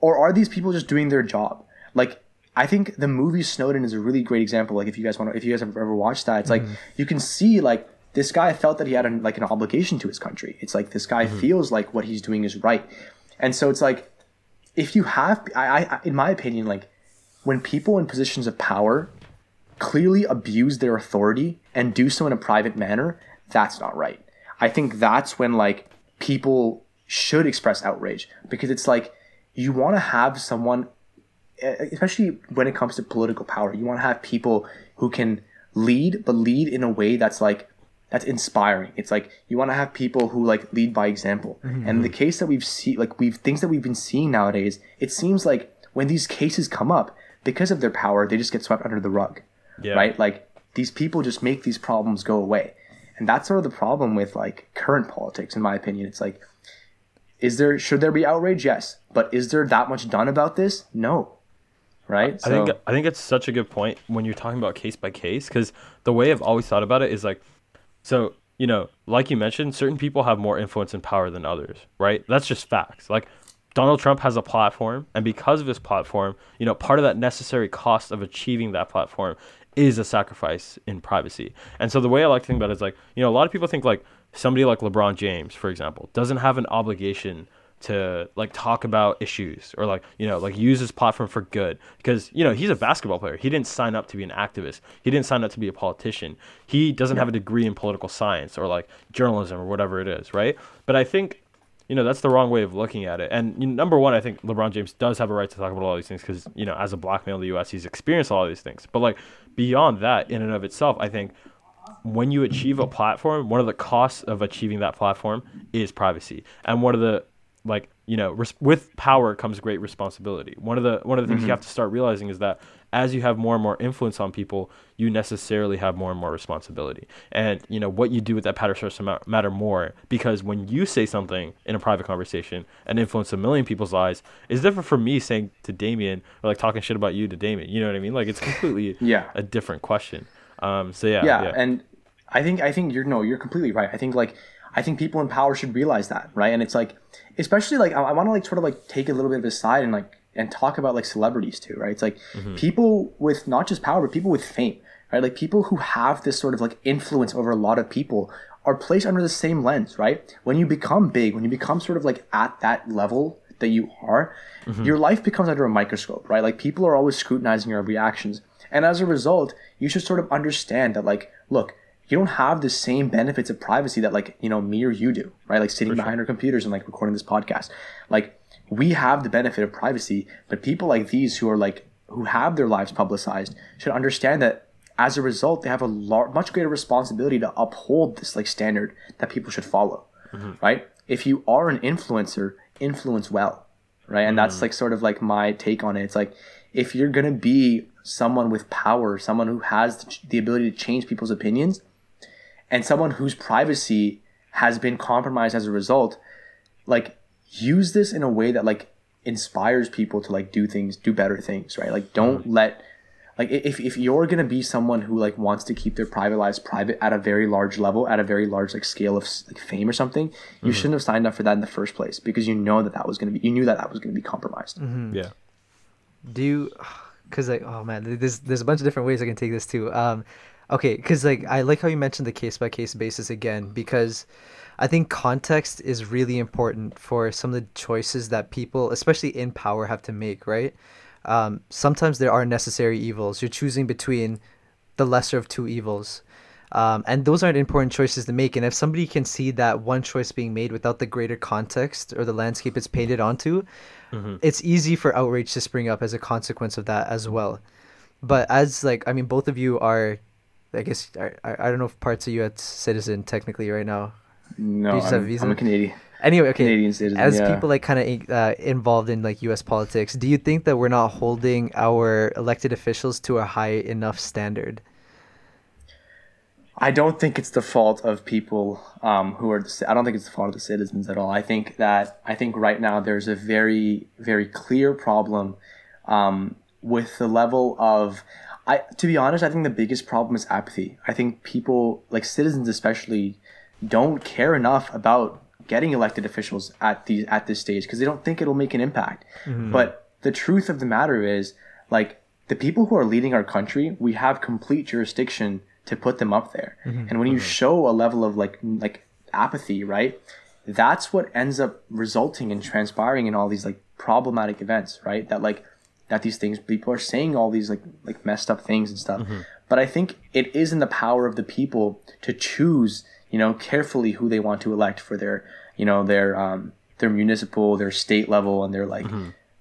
or are these people just doing their job? Like I think the movie Snowden is a really great example. Like if you guys want to, if you guys have ever watched that, it's mm-hmm. like you can see like this guy felt that he had like an obligation to his country. It's like this guy mm-hmm. feels like what he's doing is right, and so it's like if you have, I, I, in my opinion, like when people in positions of power clearly abuse their authority and do so in a private manner, that's not right. I think that's when like people should express outrage because it's like you want to have someone especially when it comes to political power you want to have people who can lead but lead in a way that's like that's inspiring it's like you want to have people who like lead by example mm-hmm. and the case that we've seen like we've things that we've been seeing nowadays it seems like when these cases come up because of their power they just get swept under the rug yeah. right? Like these people just make these problems go away. And that's sort of the problem with like current politics in my opinion. It's like is there should there be outrage? Yes. But is there that much done about this? No. Right? I so, think i think it's such a good point when you're talking about case by case because the way i've always thought about it is like so you know like you mentioned certain people have more influence and power than others right? That's just facts. Like Donald Trump has a platform, and because of his platform, you know, part of that necessary cost of achieving that platform is a sacrifice in privacy. And so the way I like to think about it is like, you know, a lot of people think like somebody like LeBron James, for example, doesn't have an obligation to like talk about issues or like you know like use his platform for good. Because you know he's a basketball player. He didn't sign up to be an activist. He didn't sign up to be a politician. He doesn't yeah. have a degree in political science or like journalism or whatever it is right? But i think you know that's the wrong way of looking at it. And you know, number one, I think LeBron James does have a right to talk about all these things because you know as a black male in the U.S., he's experienced all these things. But like beyond that, in and of itself, I think when you achieve a platform, one of the costs of achieving that platform is privacy, and one of the like you know res- with power comes great responsibility. One of the one of the things mm-hmm. you have to start realizing is that as you have more and more influence on people, you necessarily have more and more responsibility. And you know what you do with that power starts to matter more because when you say something in a private conversation and influence a million people's lives, is different from me saying to Damien or like talking shit about you to Damien. You know what I mean? Like it's completely (laughs) yeah a different question. Um, so yeah, yeah, yeah, and I think I think you're no, you're completely right. I think like I think people in power should realize that, right? And it's like, especially like I, I want to like sort of like take a little bit of a side and like and talk about like celebrities too, right? It's like mm-hmm. people with not just power, but people with fame, right? Like people who have this sort of like influence over a lot of people are placed under the same lens, right? When you become big, when you become sort of like at that level that you are, mm-hmm. your life becomes under a microscope, right? Like people are always scrutinizing your reactions. And as a result, you should sort of understand that like, look, you don't have the same benefits of privacy that like, you know, me or you do, right? Like sitting behind our computers and like recording this podcast. Like we have the benefit of privacy, but people like these who are like who have their lives publicized should understand that as a result they have a lar- much greater responsibility to uphold this like standard that people should follow, mm-hmm. right? If you are an influencer, influence well, right? And mm-hmm. that's like sort of like my take on it. It's like if you're gonna be someone with power, someone who has the ability to change people's opinions, and someone whose privacy has been compromised as a result, like use this in a way that like inspires people to like do things, do better things, right? Like don't mm-hmm. let like if, if you're gonna be someone who like wants to keep their private lives private at a very large level at a very large like scale of like fame or something you mm-hmm. shouldn't have signed up for that in the first place because you know that that was gonna be you knew that that was gonna be compromised mm-hmm. yeah do you because like oh man there's there's a bunch of different ways i can take this too um okay because like i like how you mentioned the case by case basis again because I think context is really important for some of the choices that people, especially in power, have to make, right? Um, sometimes there are necessary evils. You're choosing between the lesser of two evils. Um, and those aren't important choices to make. And if somebody can see that one choice being made without the greater context or the landscape it's painted onto, mm-hmm. it's easy for outrage to spring up as a consequence of that as well. But as like, I mean, both of you are, I guess, I, I don't know if Parth's of you at Citizen technically right now. No, I'm, I'm, a Canadian. Anyway, okay. Canadian citizen, As yeah. people like kind of uh, involved in like U.S. politics, do you think that we're not holding our elected officials to a high enough standard? I don't think it's the fault of people um, who are. The, I don't think it's the fault of the citizens at all. I think that I think right now there's a very very clear problem um, with the level of I to be honest, I think the biggest problem is apathy. I think people, like citizens especially, don't care enough about getting elected officials at these at this stage because they don't think it'll make an impact. Mm-hmm. But the truth of the matter is, like the people who are leading our country, we have complete jurisdiction to put them up there. Mm-hmm. And when you show a level of like like apathy, right? That's what ends up resulting and transpiring in all these like problematic events, right? That like that these things people are saying all these like like messed up things and stuff. But I think it is in the power of the people to choose, you know, carefully who they want to elect for their, you know, their um their municipal, their state level and their like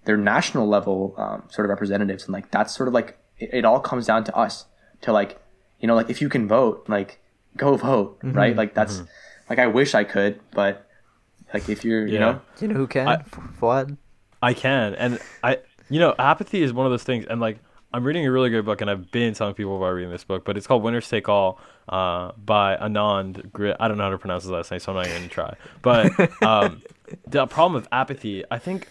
their national level um, sort of representatives. And like that's sort of like it, it all comes down to us to like you know like if you can vote like go vote right? Like that's like i wish i could but like if you're you know? You know who can? I- Fuad? I can, and I, you know, apathy is one of those things, and like I'm reading a really good book, and I've been telling people about reading this book, but it's called Winners Take All, uh, by Anand Grit. I don't know how to pronounce his last name, so I'm not even gonna try. But (laughs) um, the problem with apathy, I think,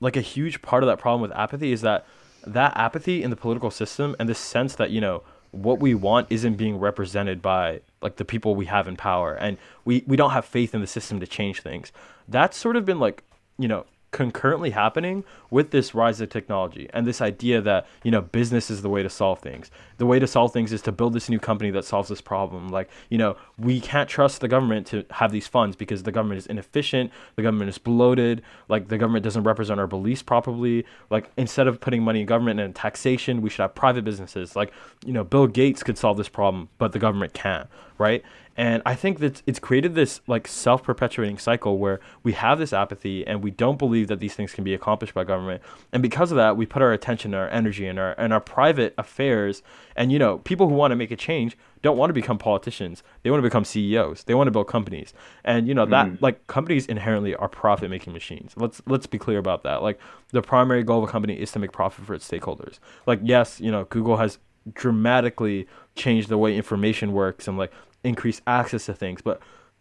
like a huge part of that problem with apathy is that that apathy in the political system and the sense that you know what we want isn't being represented by like the people we have in power and we we don't have faith in the system to change things that's sort of been like you know concurrently happening with this rise of technology and this idea that you know business is the way to solve things. The way to solve things is to build this new company that solves this problem. Like you know we can't trust the government to have these funds because the government is inefficient the government is bloated like the government doesn't represent our beliefs properly. Like instead of putting money in government and in taxation we should have private businesses. Like you know bill gates could solve this problem but the government can't right and I think that it's created this like self-perpetuating cycle where we have this apathy and we don't believe that these things can be accomplished by government. And because of that, we put our attention, and our energy, and our and our private affairs. And you know, people who want to make a change don't want to become politicians. They want to become CEOs. They want to build companies. And you know that mm. like companies inherently are profit-making machines. Let's let's be clear about that. Like the primary goal of a company is to make profit for its stakeholders. Like yes, you know, Google has dramatically changed the way information works and like increase access to things but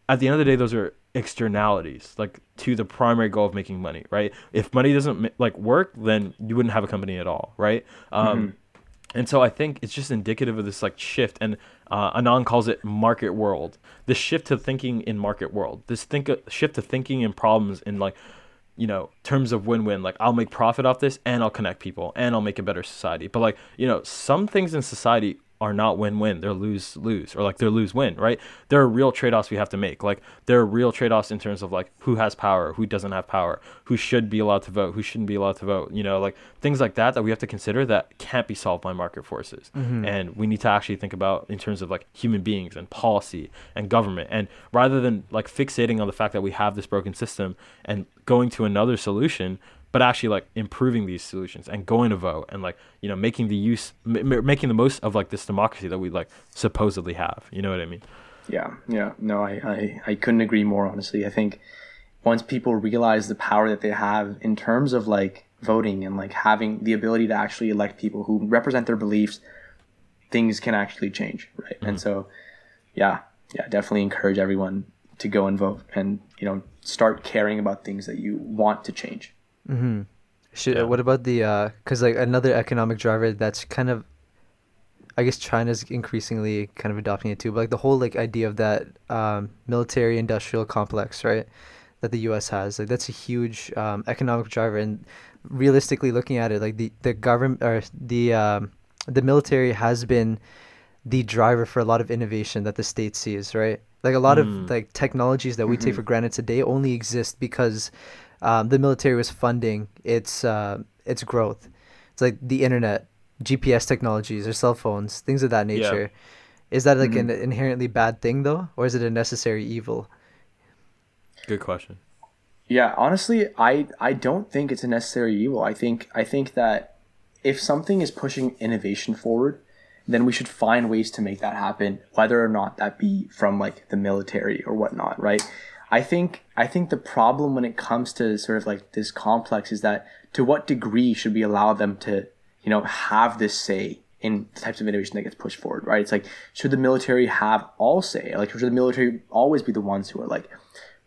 at the end of the day those are externalities like to the primary goal of making money right? If money doesn't like work then you wouldn't have a company at all right? Um and so i think it's just indicative of this like shift and uh, Anand calls it market world. This shift to thinking in market world this think shift to thinking in problems in like you know terms of win-win like i'll make profit off this and i'll connect people and i'll make a better society. But like you know some things in society are not win-win. They're lose-lose or like they're lose-win right? There are real trade-offs we have to make. Like there are real trade-offs in terms of like who has power who doesn't have power who should be allowed to vote who shouldn't be allowed to vote you know like things like that that we have to consider that can't be solved by market forces. Mm-hmm. And we need to actually think about in terms of like human beings and policy and government. And rather than like fixating on the fact that we have this broken system and going to another solution but actually like improving these solutions and going to vote and like you know making the use m- making the most of like this democracy that we like supposedly have. You know what i mean? Yeah yeah. No I, I i couldn't agree more honestly. I think once people realize the power that they have in terms of like voting and like having the ability to actually elect people who represent their beliefs things can actually change right? And mm-hmm. so yeah yeah definitely encourage everyone to go and vote and you know start caring about things that you want to change Should, Yeah. What about the because like another economic driver that's kind of, I guess China's increasingly kind of adopting it too. But like the whole like idea of that um, military industrial complex, right? That the U.S. has, like that's a huge um, economic driver. And realistically looking at it, like the the government or the um, the military has been the driver for a lot of innovation that the state sees, right? Like a lot Mm. of like technologies that we take Mhm. for granted today only exist because um, the military was funding its uh, its growth. It's like the internet, GPS technologies, or cell phones, things of that Yeah. nature. Is that like Mhm. an inherently bad thing though, or is it a necessary evil? good question Yeah, honestly, I I don't think it's a necessary evil. I think I think that if something is pushing innovation forward, then we should find ways to make that happen, whether or not that be from like the military or whatnot, right? I think I think the problem when it comes to sort of like this complex is that to what degree should we allow them to, you know, have this say in the types of innovation that gets pushed forward, right? It's like should the military have all say? Like should the military always be the ones who are like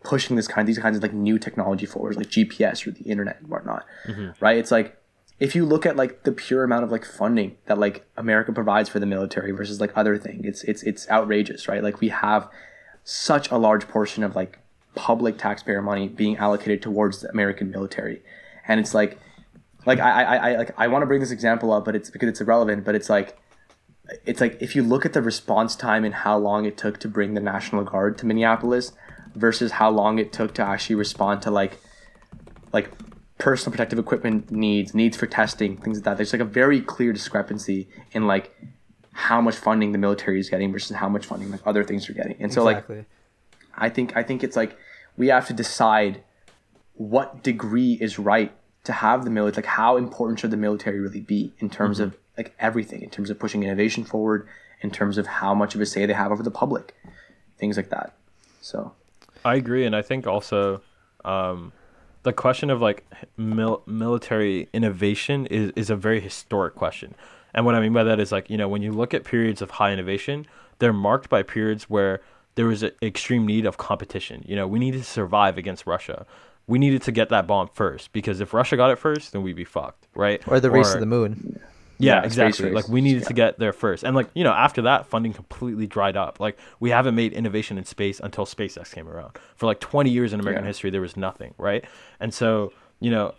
pushing this kind these kinds of like new technology forward, like GPS or the internet and whatnot, mm-hmm. right? It's like if you look at like the pure amount of like funding that like America provides for the military versus like other thing, it's it's it's outrageous, right? Like we have such a large portion of like public taxpayer money being allocated towards the American military, and it's like, like I I, I like I want to bring this example up, but it's because it's irrelevant. But it's like, it's like if you look at the response time and how long it took to bring the National Guard to Minneapolis versus how long it took to actually respond to like, like personal protective equipment needs, needs for testing, things like that. There's like a very clear discrepancy in like how much funding the military is getting versus how much funding like other things are getting. And so like I think I think it's like we have to decide what degree is right to have the military like how important should the military really be in terms mm-hmm. of like everything in terms of pushing innovation forward in terms of how much of a say they have over the public things like that. So. I agree and i think also um, the question of like mil- military innovation is, is a very historic question. And what i mean by that is like you know when you look at periods of high innovation they're marked by periods where there was an extreme need of competition. You know, we needed to survive against Russia. We needed to get that bomb first because if Russia got it first, then we'd be fucked, right? Or the race or, to the moon. Yeah, yeah exactly. Like we needed yeah. to get there first, and like you know, after that, funding completely dried up. Like we haven't made innovation in space until SpaceX came around. For like 20 years in American yeah. history, there was nothing, right? And so you know,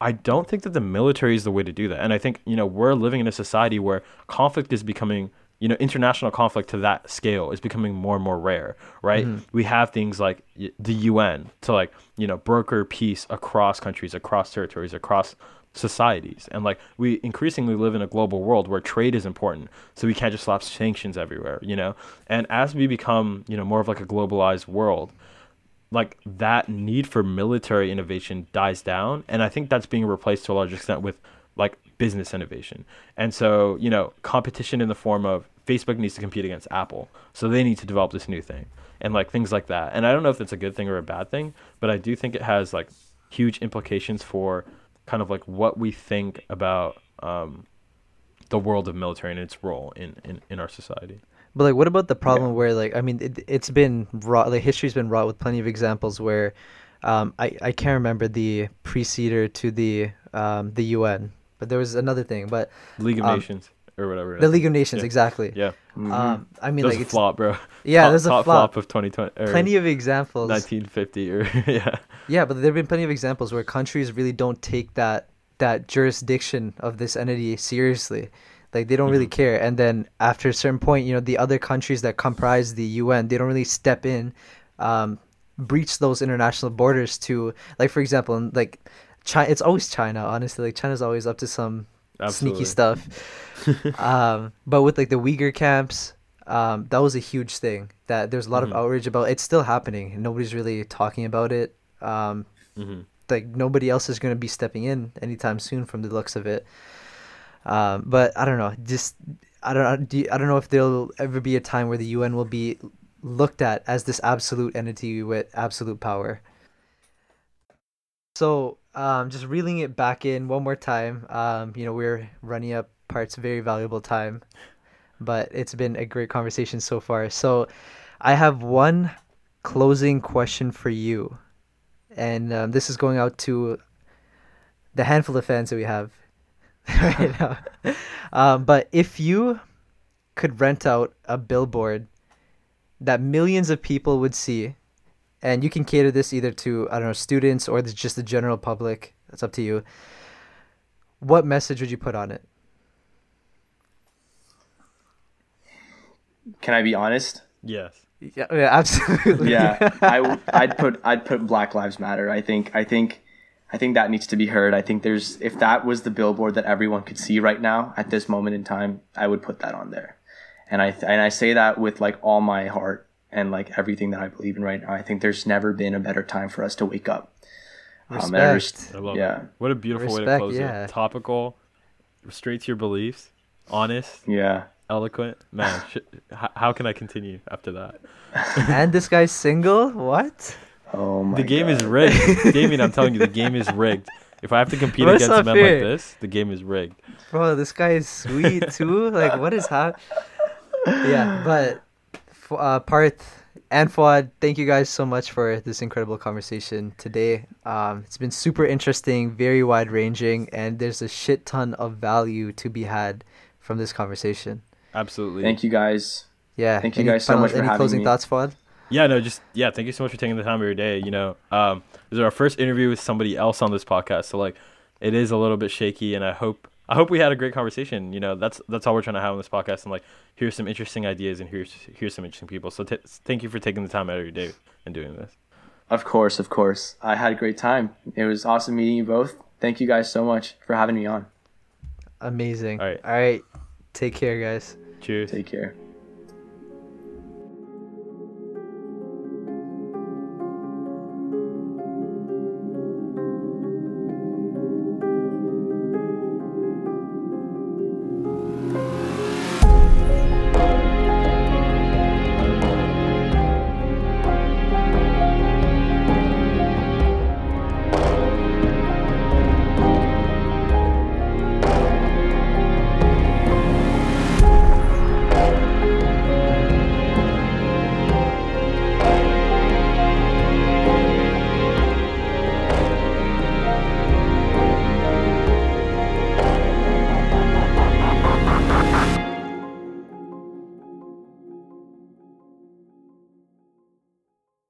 I don't think that the military is the way to do that. And I think you know we're living in a society where conflict is becoming you know international conflict to that scale is becoming more and more rare right? Mm-hmm. we have things like the UN to like you know broker peace across countries across territories across societies. And like we increasingly live in a global world where trade is important so we can't just slap sanctions everywhere you know? And as we become you know more of like a globalized world like that need for military innovation dies down and i think that's being replaced to a large extent with business innovation and so you know competition in the form of Facebook needs to compete against Apple, so they need to develop this new thing and like things like that. And I don't know if it's a good thing or a bad thing, but I do think it has like huge implications for kind of like what we think about um, the world of military and its role in, in, in our society. But like, what about the problem yeah. where like I mean, it, it's been wrought. Like history's been wrought with plenty of examples where um, I I can't remember the preceder to the um, the UN, but there was another thing. But League of um, Nations or whatever. The League of Nations, yeah. exactly. Yeah. Mm-hmm. Um, I mean, there's like a flop, bro. Yeah, top, there's a top flop. flop of 2020. Plenty of examples. 1950 or (laughs) yeah. Yeah, but there've been plenty of examples where countries really don't take that that jurisdiction of this entity seriously. Like they don't mm-hmm. really care, and then after a certain point, you know, the other countries that comprise the UN, they don't really step in, um, breach those international borders to, like for example, like China. It's always China, honestly. Like China's always up to some Absolutely. sneaky stuff. (laughs) um, but with like the Uyghur camps, um, that was a huge thing that there's a lot mm-hmm. of outrage about. It's still happening, and nobody's really talking about it. Um, mm-hmm. Like nobody else is going to be stepping in anytime soon, from the looks of it. Um, but I don't know. Just I don't I don't know if there'll ever be a time where the UN will be looked at as this absolute entity with absolute power. So um, just reeling it back in one more time. Um, you know, we're running up Parth's very valuable time, but it's been a great conversation so far. So, I have one closing question for you, and um, this is going out to the handful of fans that we have (laughs) right now. Um, but if you could rent out a billboard that millions of people would see and you can cater this either to I don't know students or just the general public. That's up to you. What message would you put on it? Can I be honest? Yes. Yeah, yeah (laughs) absolutely. yeah, I I'd put I'd put Black Lives Matter. I think I think I think that needs to be heard. I think there's if that was the billboard that everyone could see right now at this moment in time, I would put that on there. And I and I say that with like all my heart and like everything that I believe in right now. I think there's never been a better time for us to wake up. Um, Respect. Um, I love yeah. It. What a beautiful Respect, way to close yeah. it. Topical, straight to your beliefs, honest. Yeah. Eloquent. Man, (laughs) sh- how can I continue after that? (laughs) and this guy's single? What? Oh my The game God. is rigged. Damien, I'm telling you, the game is rigged. If I have to compete What's against men fair? like this, the game is rigged. Bro, this guy is sweet too. like, what is happening? (laughs) yeah, but uh, Parth, and Fuad, thank you guys so much for this incredible conversation today. Um, it's been super interesting, very wide ranging, and there's a shit ton of value to be had from this conversation. Absolutely. Thank you guys. Yeah. Thank you any guys so final- much for Any having closing me. thoughts, Fuad? Yeah, no, just yeah, thank you so much for taking the time of your day. You know, um, this is our first interview with somebody else on this podcast, so like, it is a little bit shaky, and I hope I hope we had a great conversation. You know, that's that's all we're trying to have on this podcast, and like, here's some interesting ideas, and here's here's some interesting people. So t- thank you for taking the time out of your day and doing this. Of course, of course. I had a great time. It was awesome meeting you both. Thank you guys so much for having me on. Amazing. All right. All right. Take care, guys. Cheers. Take care.